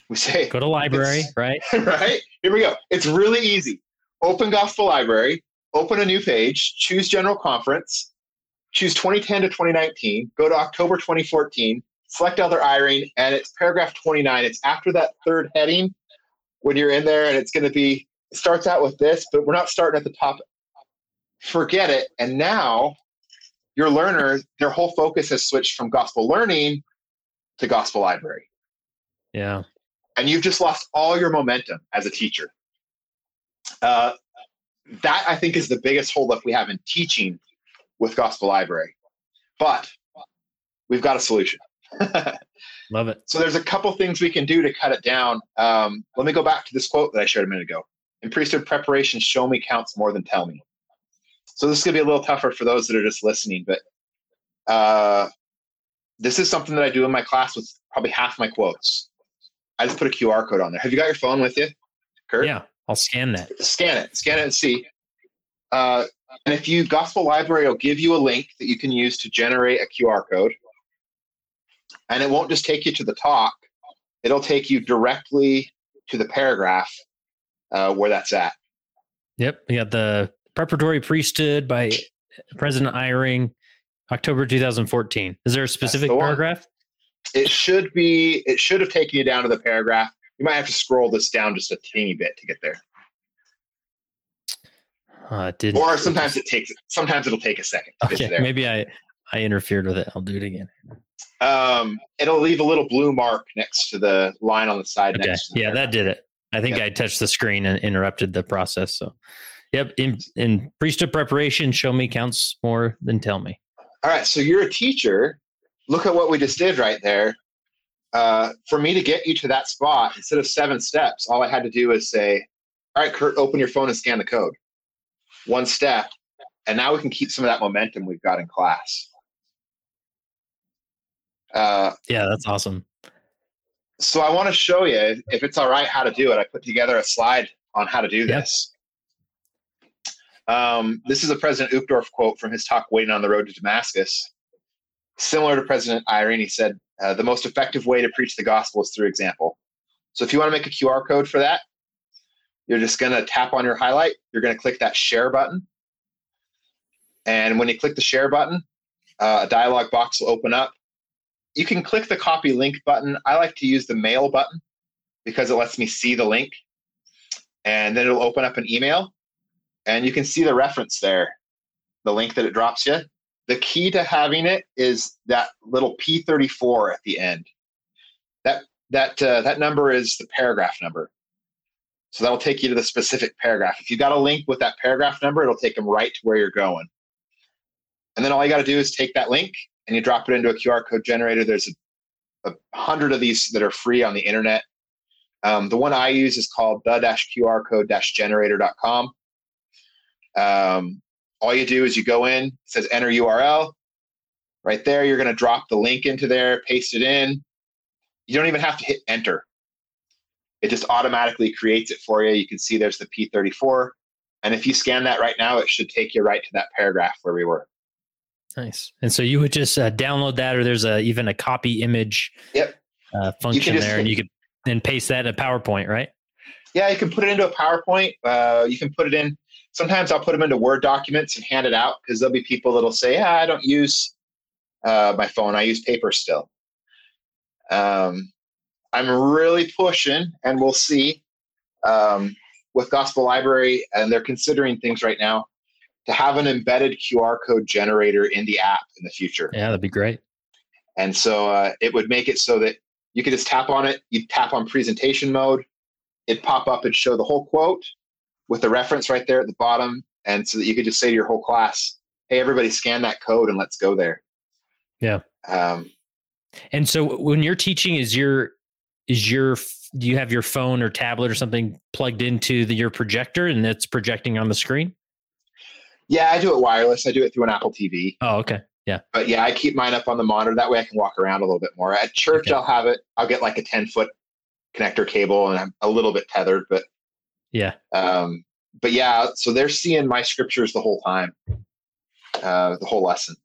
we say, Go to library, right? right? Here we go. It's really easy. Open Gospel Library, open a new page, choose General Conference, choose 2010 to 2019, go to October 2014, select Elder Eyring, and it's paragraph 29. It's after that third heading when you're in there, and it's going to be, it starts out with this, but we're not starting at the top forget it. And now your learner, their whole focus has switched from gospel learning to gospel library. Yeah. And you've just lost all your momentum as a teacher. Uh, that I think is the biggest holdup we have in teaching with gospel library. But we've got a solution. Love it. So there's a couple things we can do to cut it down. Um, let me go back to this quote that I shared a minute ago. In priesthood preparation, show me counts more than tell me. So this is going to be a little tougher for those that are just listening, but uh, this is something that I do in my class with probably half my quotes. I just put a QR code on there. Have you got your phone with you, Kurt? Yeah, I'll scan that. Scan it, scan it, and see. Uh, and if you Gospel Library will give you a link that you can use to generate a QR code, and it won't just take you to the talk; it'll take you directly to the paragraph uh, where that's at. Yep, we got the Preparatory Priesthood by President Eyring, October 2014. Is there a specific the paragraph? It should be. It should have taken you down to the paragraph. You might have to scroll this down just a teeny bit to get there. Uh, didn't. Or sometimes it takes. Sometimes it'll take a second. okay, maybe I I interfered with it. I'll do it again. Um, it'll leave a little blue mark next to the line on the side. Okay. The yeah, that did it. I think yep. I touched the screen and interrupted the process. So Yep. In in priesthood preparation, show me counts more than tell me. All right. So you're a teacher. Look at what we just did right there. Uh, for me to get you to that spot, instead of seven steps, all I had to do was say, "All right, Kurt, open your phone and scan the code." One step, and now we can keep some of that momentum we've got in class. Uh, yeah, that's awesome. So I want to show you, if it's all right, how to do it. I put together a slide on how to do this. Um, this is a President Uchtdorf quote from his talk, Waiting on the Road to Damascus. Similar to President Eyring, he said, uh, The most effective way to preach the gospel is through example. So if you want to make a QR code for that, you're just going to tap on your highlight. You're going to click that share button. And when you click the share button, uh, a dialog box will open up. You can click the copy link button. I like to use the mail button because it lets me see the link. And then it'll open up an email and you can see the reference there, the link that it drops you. The key to having it is that little P34 at the end. That that uh, that number is the paragraph number. So that'll take you to the specific paragraph. If you got a link with that paragraph number, it'll take them right to where you're going. And then all you got to do is take that link and you drop it into a QR code generator. There's a, a hundred of these that are free on the internet. Um, the one I use is called the-QR code-generator.com. Um, all you do is you go in, it says enter URL. Right there, you're going to drop the link into there, paste it in. You don't even have to hit enter. It just automatically creates it for you. You can see there's the P34. And if you scan that right now, it should take you right to that paragraph where we were. Nice. And so you would just uh, download that, or there's a even a copy image yep. uh, function there, and you could then paste that in a PowerPoint, right? Yeah, you can put it into a PowerPoint. Uh, you can put it in sometimes I'll put them into Word documents and hand it out because there'll be people that'll say, yeah, I don't use uh, my phone. I use paper still. Um, I'm really pushing, and we'll see um, with Gospel Library, and they're considering things right now to have an embedded QR code generator in the app in the future. Yeah, that'd be great. And so uh, it would make it so that you could just tap on it. You tap on presentation mode. it'd pop up and show the whole quote with the reference right there at the bottom. And so that you could just say to your whole class, hey, everybody scan that code and let's go there. Yeah. Um, and so when you're teaching, is your is your do you have your phone or tablet or something plugged into the, your projector and it's projecting on the screen? Yeah, I do it wireless. I do it through an Apple TV. Oh, okay. Yeah. But yeah, I keep mine up on the monitor. That way I can walk around a little bit more. At church, okay. I'll have it. I'll get like a 10 foot connector cable and I'm a little bit tethered, but yeah. Um, but yeah, so they're seeing my scriptures the whole time, uh, the whole lesson.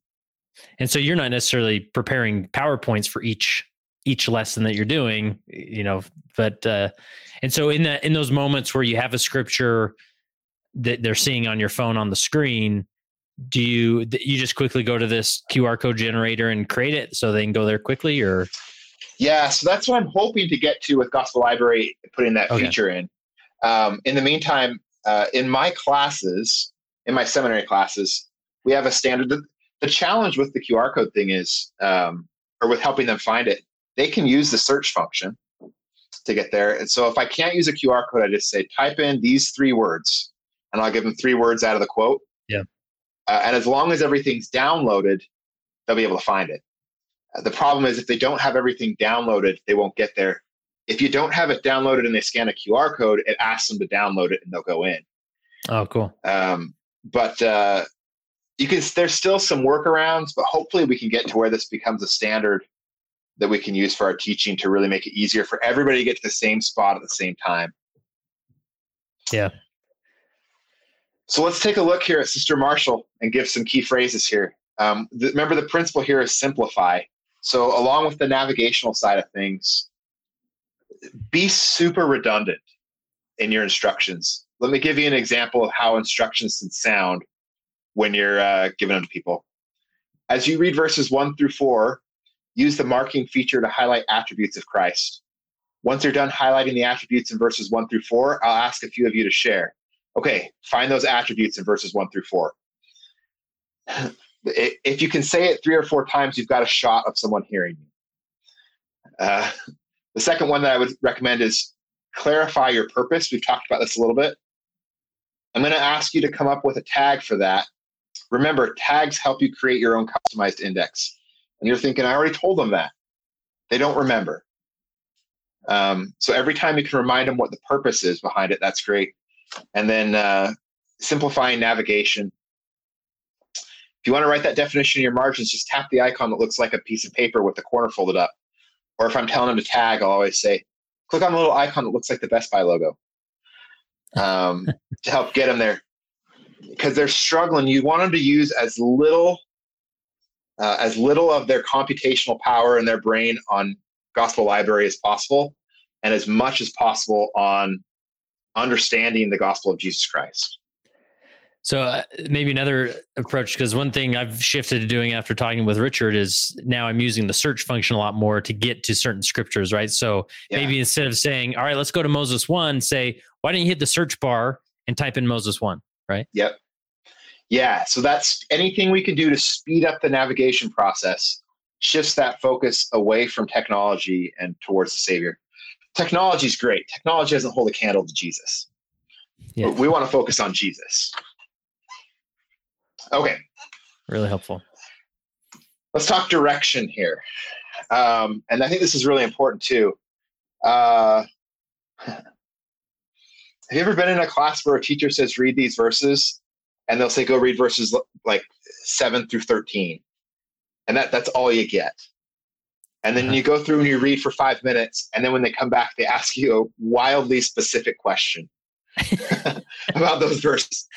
And so you're not necessarily preparing PowerPoints for each each lesson that you're doing, you know, but uh and so in that in those moments where you have a scripture that they're seeing on your phone on the screen, do you you just quickly go to this QR code generator and create it so they can go there quickly or yeah, so that's what I'm hoping to get to with Gospel Library, putting that okay. feature in. Um, in the meantime, uh, in my classes, in my seminary classes, we have a standard. The, the challenge with the QR code thing is, um, or with helping them find it, they can use the search function to get there. And so if I can't use a QR code, I just say type in these three words, and I'll give them three words out of the quote. Yeah. Uh, and as long as everything's downloaded, they'll be able to find it. Uh, the problem is if they don't have everything downloaded, they won't get there. If you don't have it downloaded and they scan a QR code, it asks them to download it and they'll go in. Oh, cool. Um, but uh, you can. There's still some workarounds, but hopefully we can get to where this becomes a standard that we can use for our teaching to really make it easier for everybody to get to the same spot at the same time. Yeah. So let's take a look here at Sister Marshall and give some key phrases here. Um, remember, the principle here is simplify. So, along with the navigational side of things, be super redundant in your instructions. Let me give you an example of how instructions can sound when you're uh, giving them to people. As you read verses one through four, use the marking feature to highlight attributes of Christ. Once you're done highlighting the attributes in verses one through four, I'll ask a few of you to share. Okay, find those attributes in verses one through four. if you can say it three or four times, you've got a shot of someone hearing you. Uh, the second one that I would recommend is clarify your purpose. We've talked about this a little bit. I'm going to ask you to come up with a tag for that. Remember, tags help you create your own customized index. And you're thinking, I already told them that. They don't remember. Um, so every time you can remind them what the purpose is behind it, that's great. And then uh, simplifying navigation. If you want to write that definition in your margins, just tap the icon that looks like a piece of paper with the corner folded up. Or if I'm telling them to tag, I'll always say, click on the little icon that looks like the Best Buy logo um, to help get them there. Because they're struggling. You want them to use as little uh, as little of their computational power in their brain on gospel library as possible and as much as possible on understanding the gospel of jesus christ so uh, maybe another approach, because one thing I've shifted to doing after talking with Richard is now I'm using the search function a lot more to get to certain scriptures, right? So yeah. maybe instead of saying, all right, let's go to Moses 1, say, why don't you hit the search bar and type in Moses 1, right? Yep. Yeah. So that's anything we can do to speed up the navigation process shifts that focus away from technology and towards the Savior. Technology is great. Technology doesn't hold a candle to Jesus. Yeah. we want to focus on Jesus. Okay. Really helpful. Let's talk direction here. Um, and I think this is really important too. Uh, have you ever been in a class where a teacher says, read these verses? And they'll say, go read verses like 7 through 13. And that, that's all you get. And then uh-huh. you go through and you read for five minutes. And then when they come back, they ask you a wildly specific question about those verses.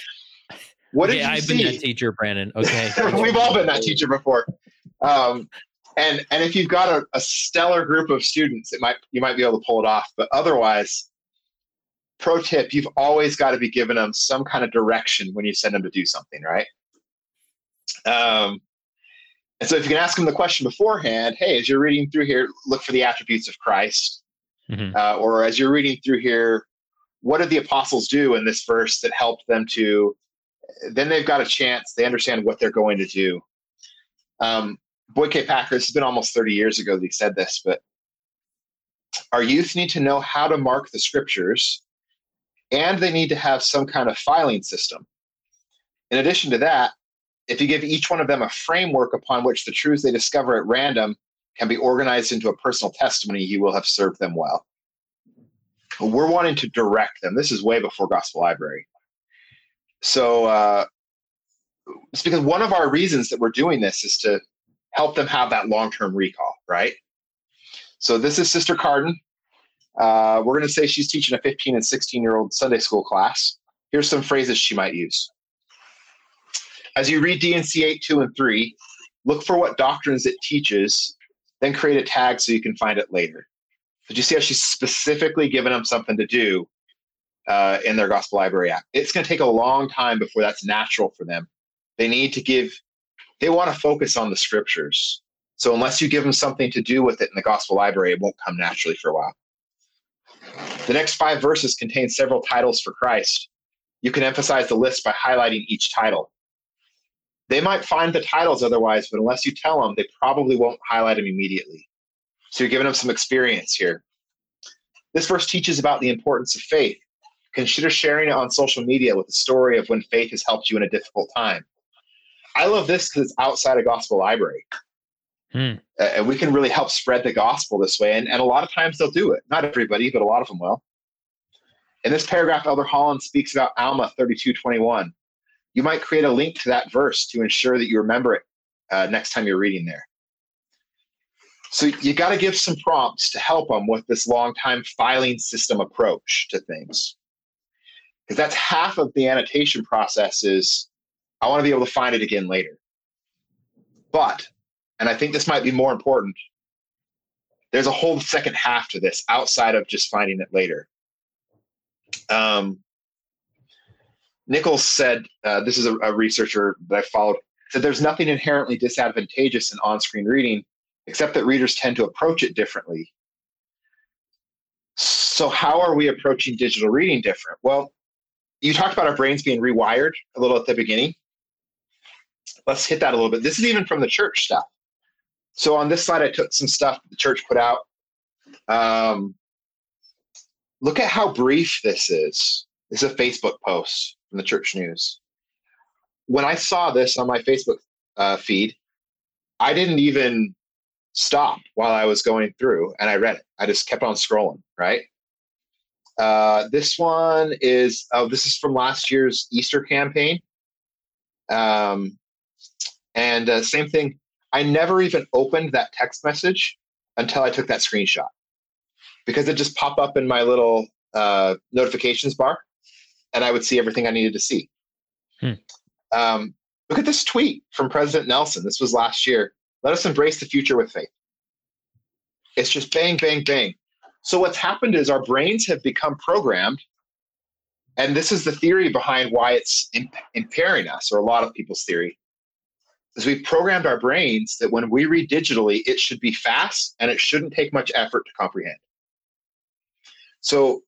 What okay, did you I've see? been that teacher, Brandon. Okay, we've all been that teacher before. Um, and and if you've got a, a stellar group of students, it might you might be able to pull it off. But otherwise, pro tip: you've always got to be giving them some kind of direction when you send them to do something, right? Um, and so if you can ask them the question beforehand, hey, as you're reading through here, look for the attributes of Christ, mm-hmm. uh, or as you're reading through here, what did the apostles do in this verse that helped them to then they've got a chance. They understand what they're going to do. Um, Boyd K. Packer, this has been almost 30 years ago that he said this, but our youth need to know how to mark the scriptures, and they need to have some kind of filing system. In addition to that, if you give each one of them a framework upon which the truths they discover at random can be organized into a personal testimony, you will have served them well. We're wanting to direct them. This is way before Gospel Library. So uh, it's because one of our reasons that we're doing this is to help them have that long term recall, right? So this is Sister Carden. Uh, we're going to say she's teaching a 15 and 16 year old Sunday school class. Here's some phrases she might use. As you read D&C 8, 2, and 3, look for what doctrines it teaches, then create a tag so you can find it later. Did you see how she's specifically giving them something to do uh, in their gospel library app? It's going to take a long time before that's natural for them. They need to give, they want to focus on the scriptures. So unless you give them something to do with it in the gospel library, it won't come naturally for a while. The next five verses contain several titles for Christ. You can emphasize the list by highlighting each title. They might find the titles otherwise, but unless you tell them, they probably won't highlight them immediately. So you're giving them some experience here. This verse teaches about the importance of faith. Consider sharing it on social media with a story of when faith has helped you in a difficult time. I love this because it's outside a gospel library. Hmm. Uh, and we can really help spread the gospel this way. And, and a lot of times they'll do it. Not everybody, but a lot of them will. In this paragraph, Elder Holland speaks about Alma 32:21. You might create a link to that verse to ensure that you remember it uh, next time you're reading there. So you got to give some prompts to help them with this long time filing system approach to things. Because that's half of the annotation process is I want to be able to find it again later. But, and I think this might be more important, there's a whole second half to this outside of just finding it later. Um, Nichols said, uh, this is a, a researcher that I followed, said there's nothing inherently disadvantageous in on screen reading, except that readers tend to approach it differently. So, how are we approaching digital reading different? Well, you talked about our brains being rewired a little at the beginning. Let's hit that a little bit. This is even from the church stuff. So, on this slide, I took some stuff the church put out. Um, look at how brief this is. This is a Facebook post from the church news. When I saw this on my Facebook uh, feed, I didn't even stop while I was going through and I read it. I just kept on scrolling, right? Uh, this one is, oh, this is from last year's Easter campaign. Um, and uh, same thing, I never even opened that text message until I took that screenshot because it just popped up in my little uh, notifications bar and I would see everything I needed to see. Hmm. Um, look at this tweet from President Nelson. This was last year. Let us embrace the future with faith. It's just bang, bang, bang. So what's happened is our brains have become programmed, and this is the theory behind why it's imp- impairing us, or a lot of people's theory, is we've programmed our brains that when we read digitally, it should be fast and it shouldn't take much effort to comprehend. So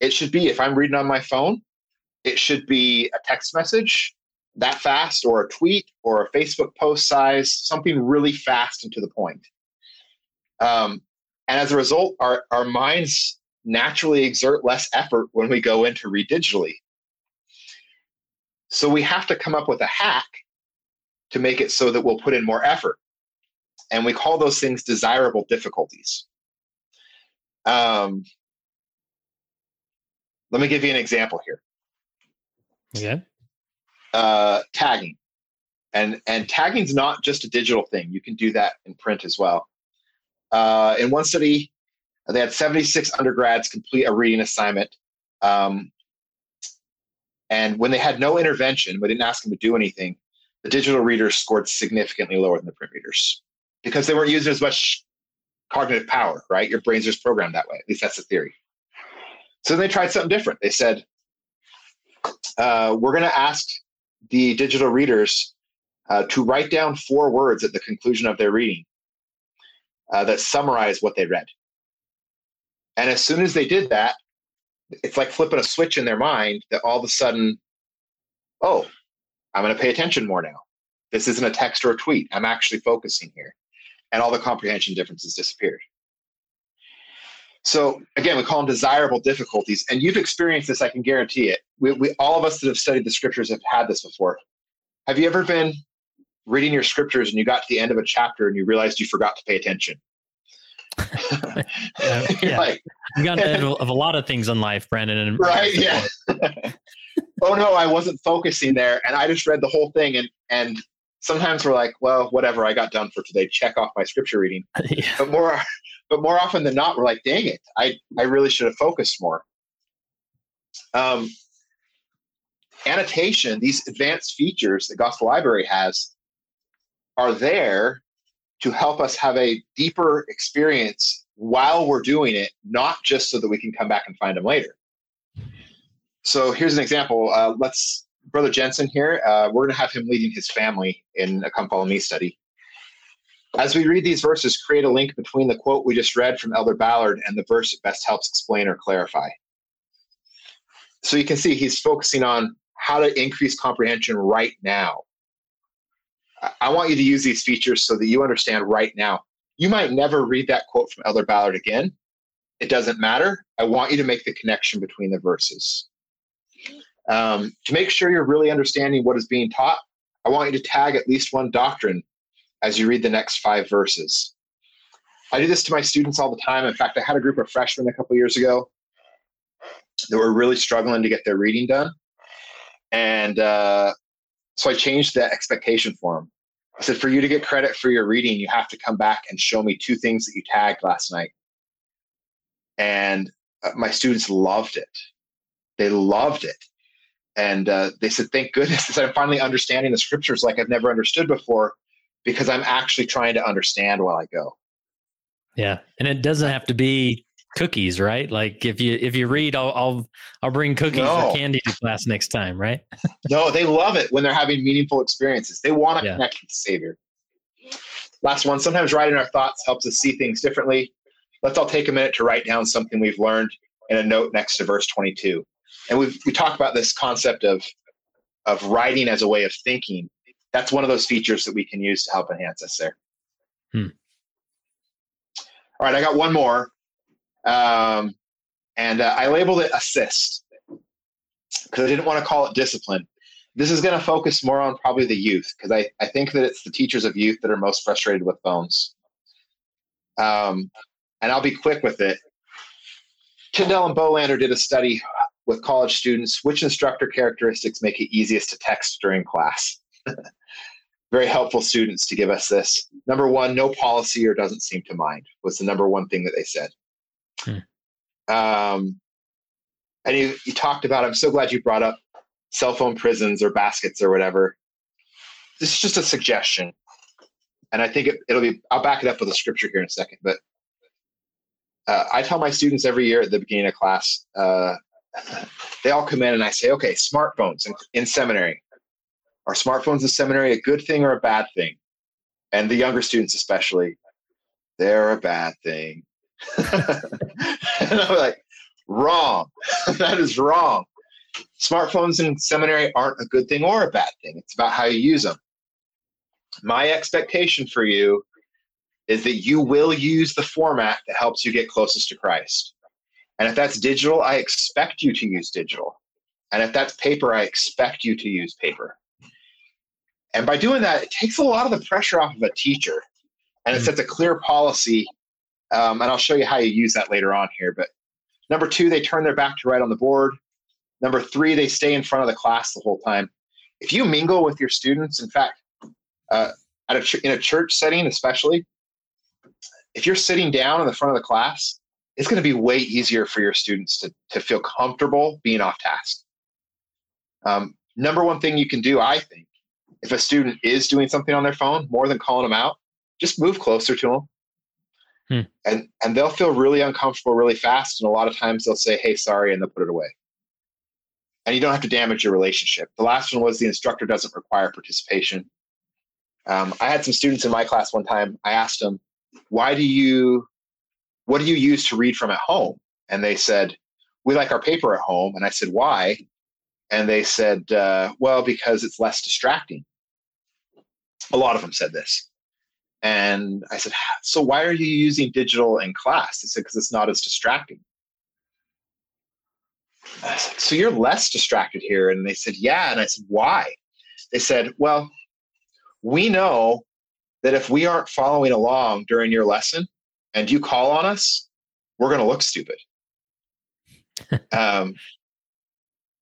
it should be if I'm reading on my phone, it should be a text message that fast or a tweet or a Facebook post size, something really fast and to the point. Um, and as a result, our, our minds naturally exert less effort when we go in to read digitally. So we have to come up with a hack to make it so that we'll put in more effort. And we call those things desirable difficulties. Um, let me give you an example here. Yeah. Uh, tagging, and and tagging's not just a digital thing. You can do that in print as well. Uh, in one study, they had 76 undergrads complete a reading assignment. Um, and when they had no intervention, we didn't ask them to do anything, the digital readers scored significantly lower than the print readers because they weren't using as much cognitive power, right? Your brain's just programmed that way. At least that's the theory. So they tried something different. They said, uh, we're going to ask the digital readers uh, to write down four words at the conclusion of their reading uh, that summarize what they read. And as soon as they did that, it's like flipping a switch in their mind that all of a sudden, oh, I'm going to pay attention more now. This isn't a text or a tweet. I'm actually focusing here. And all the comprehension differences disappeared. So again, we call them desirable difficulties, and you've experienced this. I can guarantee it. We, we all of us that have studied the scriptures have had this before. Have you ever been reading your scriptures and you got to the end of a chapter and you realized you forgot to pay attention? yeah, yeah. like, you got of a lot of things in life, Brandon. And right? Yeah. oh no, I wasn't focusing there, and I just read the whole thing, and and sometimes we're like, well, whatever, I got done for today. Check off my scripture reading. yeah. But more, but more often than not, we're like, dang it, I I really should have focused more. Um, annotation, these advanced features that Gospel Library has, are there to help us have a deeper experience while we're doing it, not just so that we can come back and find them later. So here's an example. Uh, let's, Brother Jensen here, uh, we're going to have him leading his family in a Come Follow Me study. As we read these verses, create a link between the quote we just read from Elder Ballard and the verse that best helps explain or clarify. So you can see he's focusing on how to increase comprehension right now. I want you to use these features so that you understand right now. You might never read that quote from Elder Ballard again. It doesn't matter. I want you to make the connection between the verses. Um, to make sure you're really understanding what is being taught, I want you to tag at least one doctrine as you read the next five verses. I do this to my students all the time. In fact, I had a group of freshmen a couple years ago that were really struggling to get their reading done. And uh, so I changed the expectation for them. I said, for you to get credit for your reading, you have to come back and show me two things that you tagged last night. And uh, my students loved it. They loved it. And uh, they said, thank goodness I'm finally understanding the scriptures like I've never understood before because I'm actually trying to understand while I go. Yeah. And it doesn't have to be cookies, right? Like if you if you read, I'll I'll, I'll bring cookies no. or candy to class next time, right? no, they love it when they're having meaningful experiences. They want to yeah. connect with the Savior. Last one. Sometimes writing our thoughts helps us see things differently. Let's all take a minute to write down something we've learned in a note next to verse 22. And we we talk about this concept of of writing as a way of thinking. That's one of those features that we can use to help enhance us there. Hmm. All right, I got one more. Um, and uh, I labeled it assist because I didn't want to call it discipline. This is going to focus more on probably the youth because I, I think that it's the teachers of youth that are most frustrated with phones. Um, and I'll be quick with it. Tindell and Bohlander did a study with college students. Which instructor characteristics make it easiest to text during class? Very helpful students to give us this. Number one, no policy or doesn't seem to mind was the number one thing that they said. Hmm. Um, and you, you talked about, I'm so glad you brought up cell phone prisons or baskets or whatever. This is just a suggestion. And I think it, will be, I'll back it up with a scripture here in a second. But uh, I tell my students every year at the beginning of class, uh, they all come in and I say, okay, smartphones in, in seminary. Are smartphones in seminary a good thing or a bad thing? And the younger students, especially, they're a bad thing. and I'm like, wrong. that is wrong. Smartphones in seminary aren't a good thing or a bad thing. It's about how you use them. My expectation for you is that you will use the format that helps you get closest to Christ. And if that's digital, I expect you to use digital. And if that's paper, I expect you to use paper. And by doing that, it takes a lot of the pressure off of a teacher and it mm-hmm. sets a clear policy um, and I'll show you how you use that later on here. But number two, they turn their back to right on the board. Number three, they stay in front of the class the whole time. If you mingle with your students, in fact, uh, at a ch- in a church setting, especially, if you're sitting down in the front of the class, it's going to be way easier for your students to, to feel comfortable being off task. Um, number one thing you can do, I think, if a student is doing something on their phone, more than calling them out, just move closer to them Hmm. And and they'll feel really uncomfortable really fast. And a lot of times they'll say, hey, sorry, and they'll put it away. And you don't have to damage your relationship. The last one was the instructor doesn't require participation. Um, I had some students in my class one time. I asked them, why do you, what do you use to read from at home? And they said, we like our paper at home. And I said, why? And they said, uh, well, because it's less distracting. A lot of them said this. And I said, So why are you using digital in class? They said, Because it's not as distracting. I said, So you're less distracted here? And they said, Yeah. And I said, Why? They said, Well, we know that if we aren't following along during your lesson and you call on us, we're going to look stupid. um,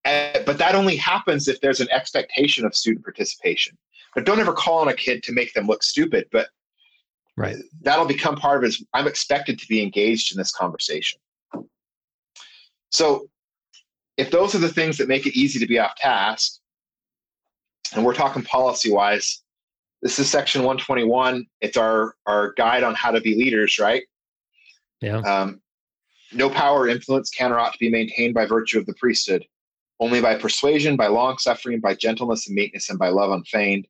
and, but that only happens if there's an expectation of student participation. But don't ever call on a kid to make them look stupid. But right. that'll become part of his. I'm expected to be engaged in this conversation. So, if those are the things that make it easy to be off task, and we're talking policy wise, this is section 121. It's our our guide on how to be leaders, right? Yeah. Um, no power or influence can or ought to be maintained by virtue of the priesthood, only by persuasion, by long suffering, by gentleness and meekness, and by love unfeigned,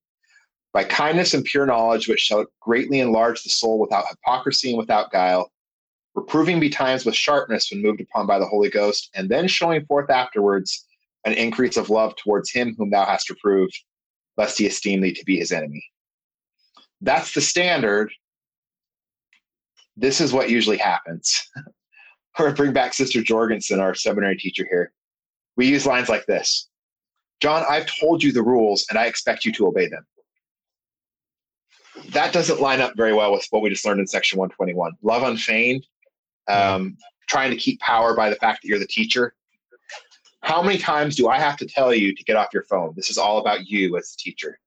by kindness and pure knowledge, which shall greatly enlarge the soul without hypocrisy and without guile, reproving betimes with sharpness when moved upon by the Holy Ghost, and then showing forth afterwards an increase of love towards him whom thou hast reproved, lest he esteem thee to be his enemy. That's the standard. This is what usually happens. or bring back Sister Jorgensen, our seminary teacher here. We use lines like this John, I've told you the rules and I expect you to obey them that doesn't line up very well with what we just learned in section 121. Love unfeigned, um, trying to keep power by the fact that you're the teacher. How many times do I have to tell you to get off your phone? This is all about you as the teacher.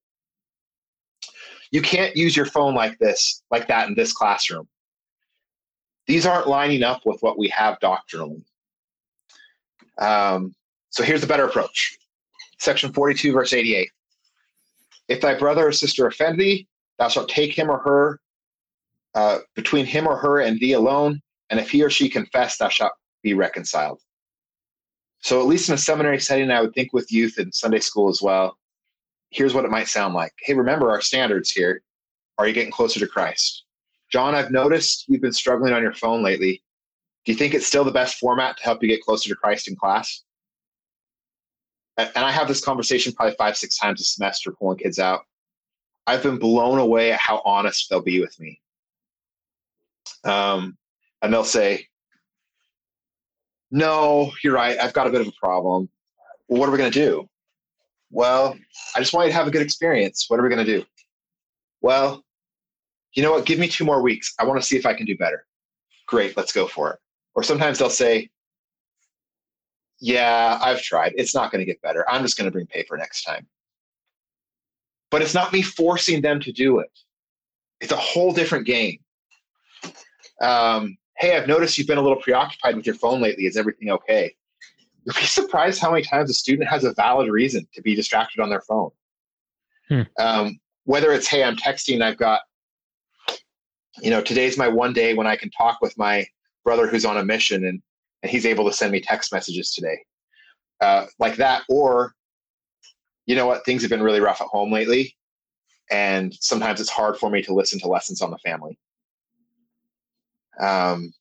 You can't use your phone like this, like that in this classroom. These aren't lining up with what we have doctrinally. Um, so here's a better approach. Section 42, verse 88. If thy brother or sister offend thee, Thou shalt take him or her uh, between him or her and thee alone, and if he or she confess, thou shalt be reconciled. So, at least in a seminary setting, I would think with youth and Sunday school as well, here's what it might sound like. Hey, remember our standards here. Are you getting closer to Christ? John, I've noticed you've been struggling on your phone lately. Do you think it's still the best format to help you get closer to Christ in class? And I have this conversation probably five, six times a semester, pulling kids out. I've been blown away at how honest they'll be with me. Um, and they'll say, No, you're right. I've got a bit of a problem. Well, what are we going to do? Well, I just want you to have a good experience. What are we going to do? Well, you know what? Give me two more weeks. I want to see if I can do better. Great, let's go for it. Or sometimes they'll say, Yeah, I've tried. It's not going to get better. I'm just going to bring paper next time but it's not me forcing them to do it. It's a whole different game. Um, hey, I've noticed you've been a little preoccupied with your phone lately. Is everything okay? You'd be surprised how many times a student has a valid reason to be distracted on their phone. Hmm. Um, whether it's, hey, I'm texting, I've got, you know, today's my one day when I can talk with my brother who's on a mission and, and he's able to send me text messages today. Uh, like that, or you know what, things have been really rough at home lately. And sometimes it's hard for me to listen to lessons on the family. Um,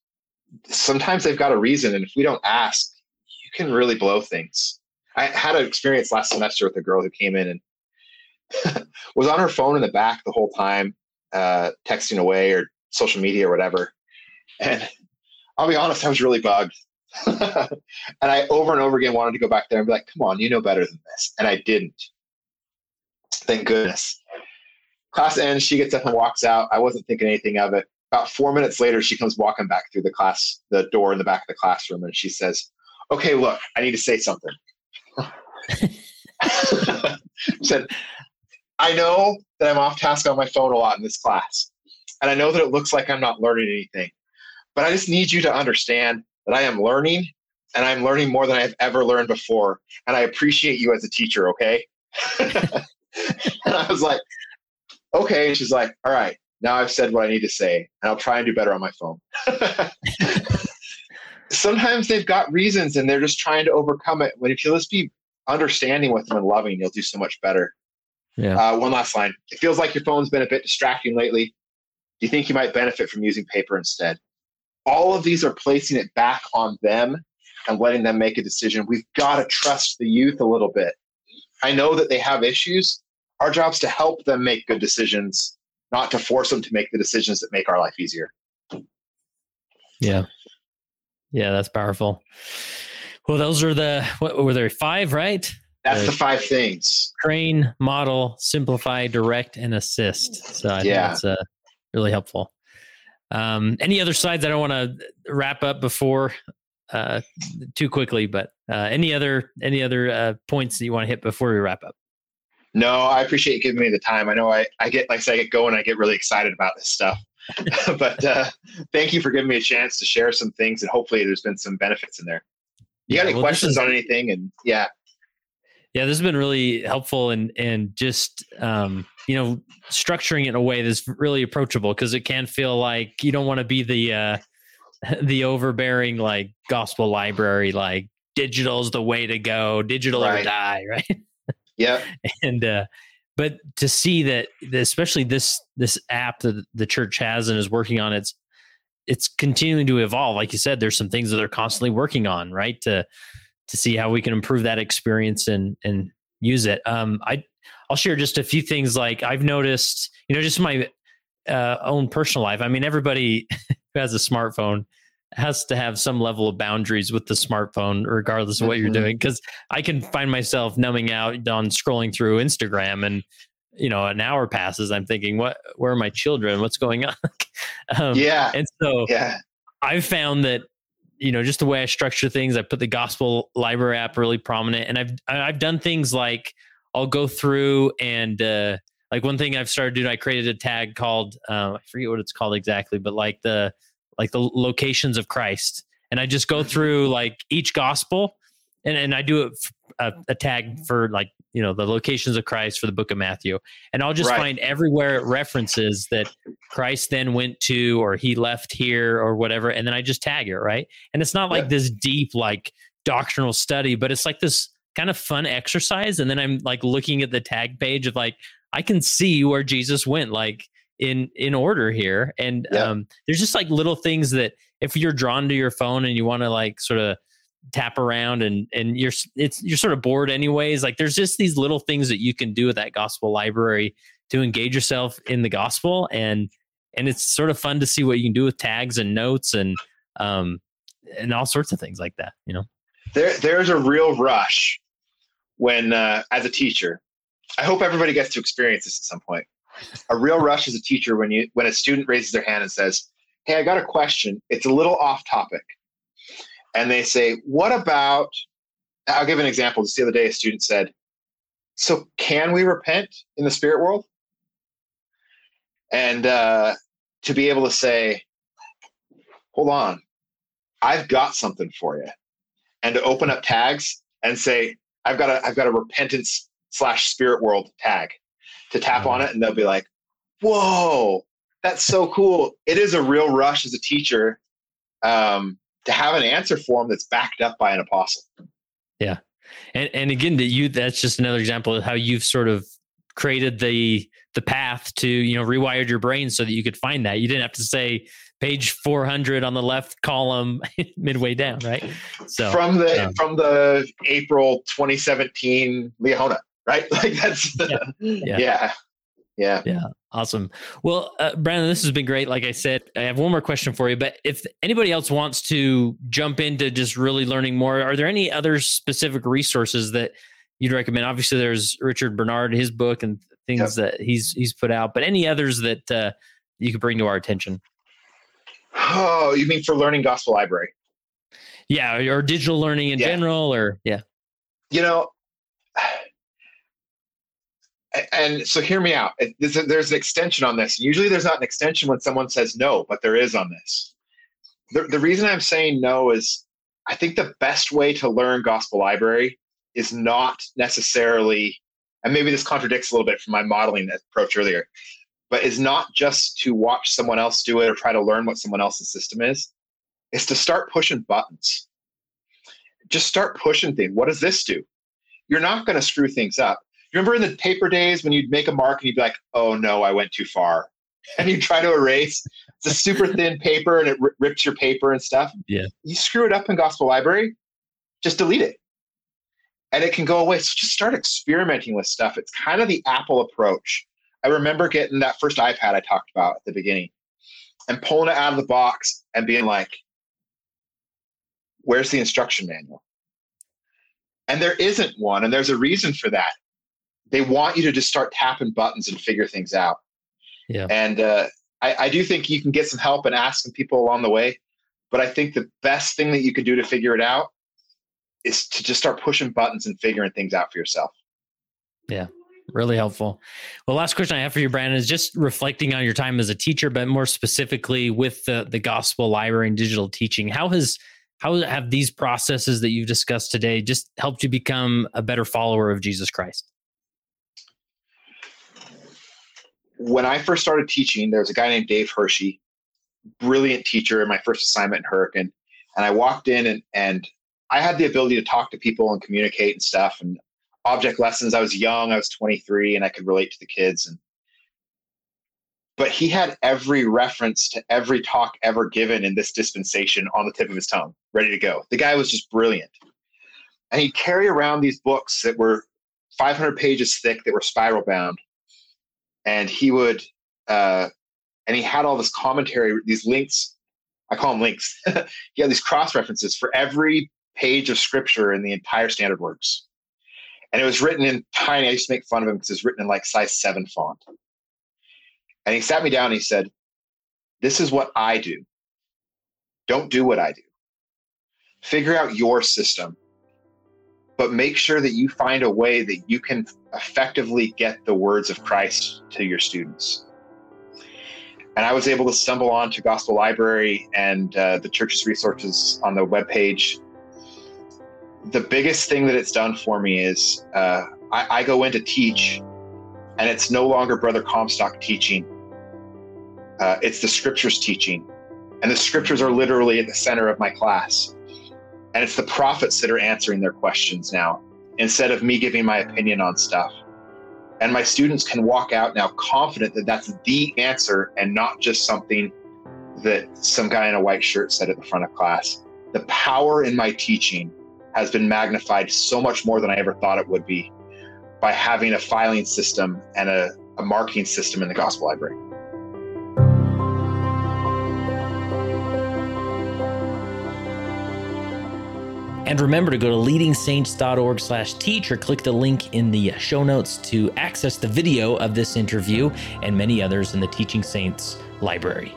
sometimes they've got a reason. And if we don't ask, you can really blow things. I had an experience last semester with a girl who came in and was on her phone in the back the whole time, uh, texting away or social media or whatever. And I'll be honest, I was really bugged. and I over and over again wanted to go back there and be like, come on, you know better than this. And I didn't. Thank goodness. Class ends, she gets up and walks out. I wasn't thinking anything of it. About four minutes later, she comes walking back through the class, the door in the back of the classroom, and she says, Okay, look, I need to say something. said, I know that I'm off task on my phone a lot in this class. And I know that it looks like I'm not learning anything. But I just need you to understand that I am learning and I'm learning more than I've ever learned before. And I appreciate you as a teacher, okay? and I was like, okay. And she's like, all right, now I've said what I need to say, and I'll try and do better on my phone. Sometimes they've got reasons and they're just trying to overcome it. When if you just be understanding with them and loving, you'll do so much better. Yeah. Uh, one last line. It feels like your phone's been a bit distracting lately. Do you think you might benefit from using paper instead? All of these are placing it back on them and letting them make a decision. We've got to trust the youth a little bit. I know that they have issues. Our job's to help them make good decisions, not to force them to make the decisions that make our life easier. Yeah. Yeah, that's powerful. Well, those are the what were there five, right? That's the, the five things. Train, model, simplify, direct, and assist. So I yeah. think that's uh, really helpful. Um, any other slides? I don't want to wrap up before uh, too quickly, but uh, any other any other uh, points that you want to hit before we wrap up? No, I appreciate you giving me the time. I know I, I get like I say, I get going, I get really excited about this stuff. but uh, thank you for giving me a chance to share some things, and hopefully, there's been some benefits in there. You got any well, questions is, on anything? And yeah, yeah, this has been really helpful and and just um, you know structuring it in a way that's really approachable because it can feel like you don't want to be the uh, the overbearing like gospel library like digital's the way to go, digital right. or die, right? Yeah, and uh, but to see that especially this this app that the church has and is working on it's it's continuing to evolve like you said there's some things that they're constantly working on right to to see how we can improve that experience and and use it um i i'll share just a few things like i've noticed you know just my uh, own personal life i mean everybody who has a smartphone has to have some level of boundaries with the smartphone, regardless of what mm-hmm. you're doing. Because I can find myself numbing out on scrolling through Instagram, and you know, an hour passes. I'm thinking, what? Where are my children? What's going on? um, yeah. And so, yeah, I've found that you know just the way I structure things, I put the gospel library app really prominent, and I've I've done things like I'll go through and. uh like one thing I've started doing, I created a tag called uh, I forget what it's called exactly, but like the like the locations of Christ. And I just go mm-hmm. through like each gospel and, and I do a, a, a, tag for like, you know, the locations of Christ for the book of Matthew. And I'll just right. find everywhere it references that Christ then went to or he left here or whatever. And then I just tag it. Right. And it's not like yeah. this deep, like doctrinal study, but it's like this kind of fun exercise. And then I'm like looking at the tag page of like, I can see where Jesus went. Like, in in order here and yeah. um there's just like little things that if you're drawn to your phone and you want to like sort of tap around and and you're it's you're sort of bored anyways. Like there's just these little things that you can do with that gospel library to engage yourself in the gospel. And and it's sort of fun to see what you can do with tags and notes and um and all sorts of things like that you know? There there's a real rush when uh as a teacher. I hope everybody gets to experience this at some point. A real rush as a teacher when you when a student raises their hand and says, "Hey, I got a question. It's a little off topic," and they say, "What about?" I'll give an example. Just the other day, a student said, "So can we repent in the spirit world?" And uh, to be able to say, "Hold on, I've got something for you," and to open up tags and say, "I've got a I've got a repentance slash spirit world tag." to tap on it and they'll be like, whoa, that's so cool. It is a real rush as a teacher um, to have an answer form that's backed up by an apostle. Yeah. And, and again, that you, that's just another example of how you've sort of created the, the path to, you know, rewired your brain so that you could find that. You didn't have to say, page 400 on the left column midway down right so from the um, from the april 2017 Liahona right? Like that's yeah. yeah. yeah. Yeah. Yeah. Awesome. Well, uh, Brandon, this has been great. Like I said, I have one more question for you. But if anybody else wants to jump into just really learning more, are there any other specific resources that you'd recommend? Obviously, there's Richard Bernard, his book, and things yep. that he's he's put out. But any others that uh, you could bring to our attention? Oh, you mean for learning Gospel Library? Yeah, or digital learning in yeah. general, or yeah. You know, and so hear me out. There's an extension on this. Usually there's not an extension when someone says no, but there is on this. The, the reason I'm saying no is I think the best way to learn Gospel Library is not necessarily, and maybe this contradicts a little bit from my modeling approach earlier, but is not just to watch someone else do it or try to learn what someone else's system is. Is to start pushing buttons. Just start pushing things. What does this do? You're not going to screw things up remember in the paper days when you'd make a mark and you'd be like, oh no, I went too far. And you try to erase. It's a super thin paper and it r- rips your paper and stuff. Yeah. You screw it up in Gospel Library, just delete it. And it can go away. So just start experimenting with stuff. It's kind of the Apple approach. I remember getting that first iPad I talked about at the beginning and pulling it out of the box and being like, where's the instruction manual? And there isn't one. And there's a reason for that. They want you to just start tapping buttons and figure things out. Yeah. And uh, I, I do think you can get some help and ask some people along the way. But I think the best thing that you could do to figure it out is to just start pushing buttons and figuring things out for yourself. Yeah. Really helpful. Well, last question I have for you, Brandon, is just reflecting on your time as a teacher, but more specifically with the the gospel library and digital teaching. How has how have these processes that you've discussed today just helped you become a better follower of Jesus Christ? When I first started teaching, there was a guy named Dave Hershey, brilliant teacher in my first assignment in Hurricane. And I walked in and, and I had the ability to talk to people and communicate and stuff. And object lessons. I was young, I was 23, and I could relate to the kids. And but he had every reference to every talk ever given in this dispensation on the tip of his tongue, ready to go. The guy was just brilliant. And he'd carry around these books that were 500 pages thick that were spiral bound. And he would, uh, and he had all this commentary, these links. I call them links. he had these cross references for every page of scripture in the entire standard works and it was written in tiny. I used to make fun of him because it's written in like size seven font. And he sat me down and he said, This is what I do. Don't do what I do. Figure out your system, but make sure that you find a way that you can effectively get the words of Christ to your students. And I was able to stumble onto Gospel Library and uh, the church's resources on the webpage the biggest thing that it's done for me is uh, I, I, go in to teach, and it's no longer Brother Comstock teaching. Uh, it's the scriptures teaching, and the scriptures are literally at the center of my class. And it's the prophets that are answering their questions now, instead of me giving my opinion on stuff. And my students can walk out now confident that that's the answer and not just something that some guy in a white shirt said at the front of class. The power in my teaching has been magnified so much more than I ever thought it would be by having a filing system and a, a marking system in the gospel library. And remember to go to leadingsaints.org slash teach or click the link in the show notes to access the video of this interview and many others in the Teaching Saints library.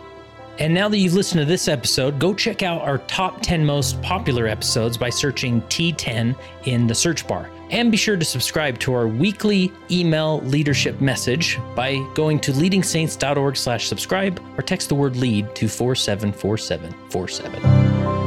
And now that you've listened to this episode, go check out our top 10 most popular episodes by searching T10 in the search bar. And be sure to subscribe to our weekly email leadership message by going to leadingsaints.org slash subscribe or text the word lead to 474747.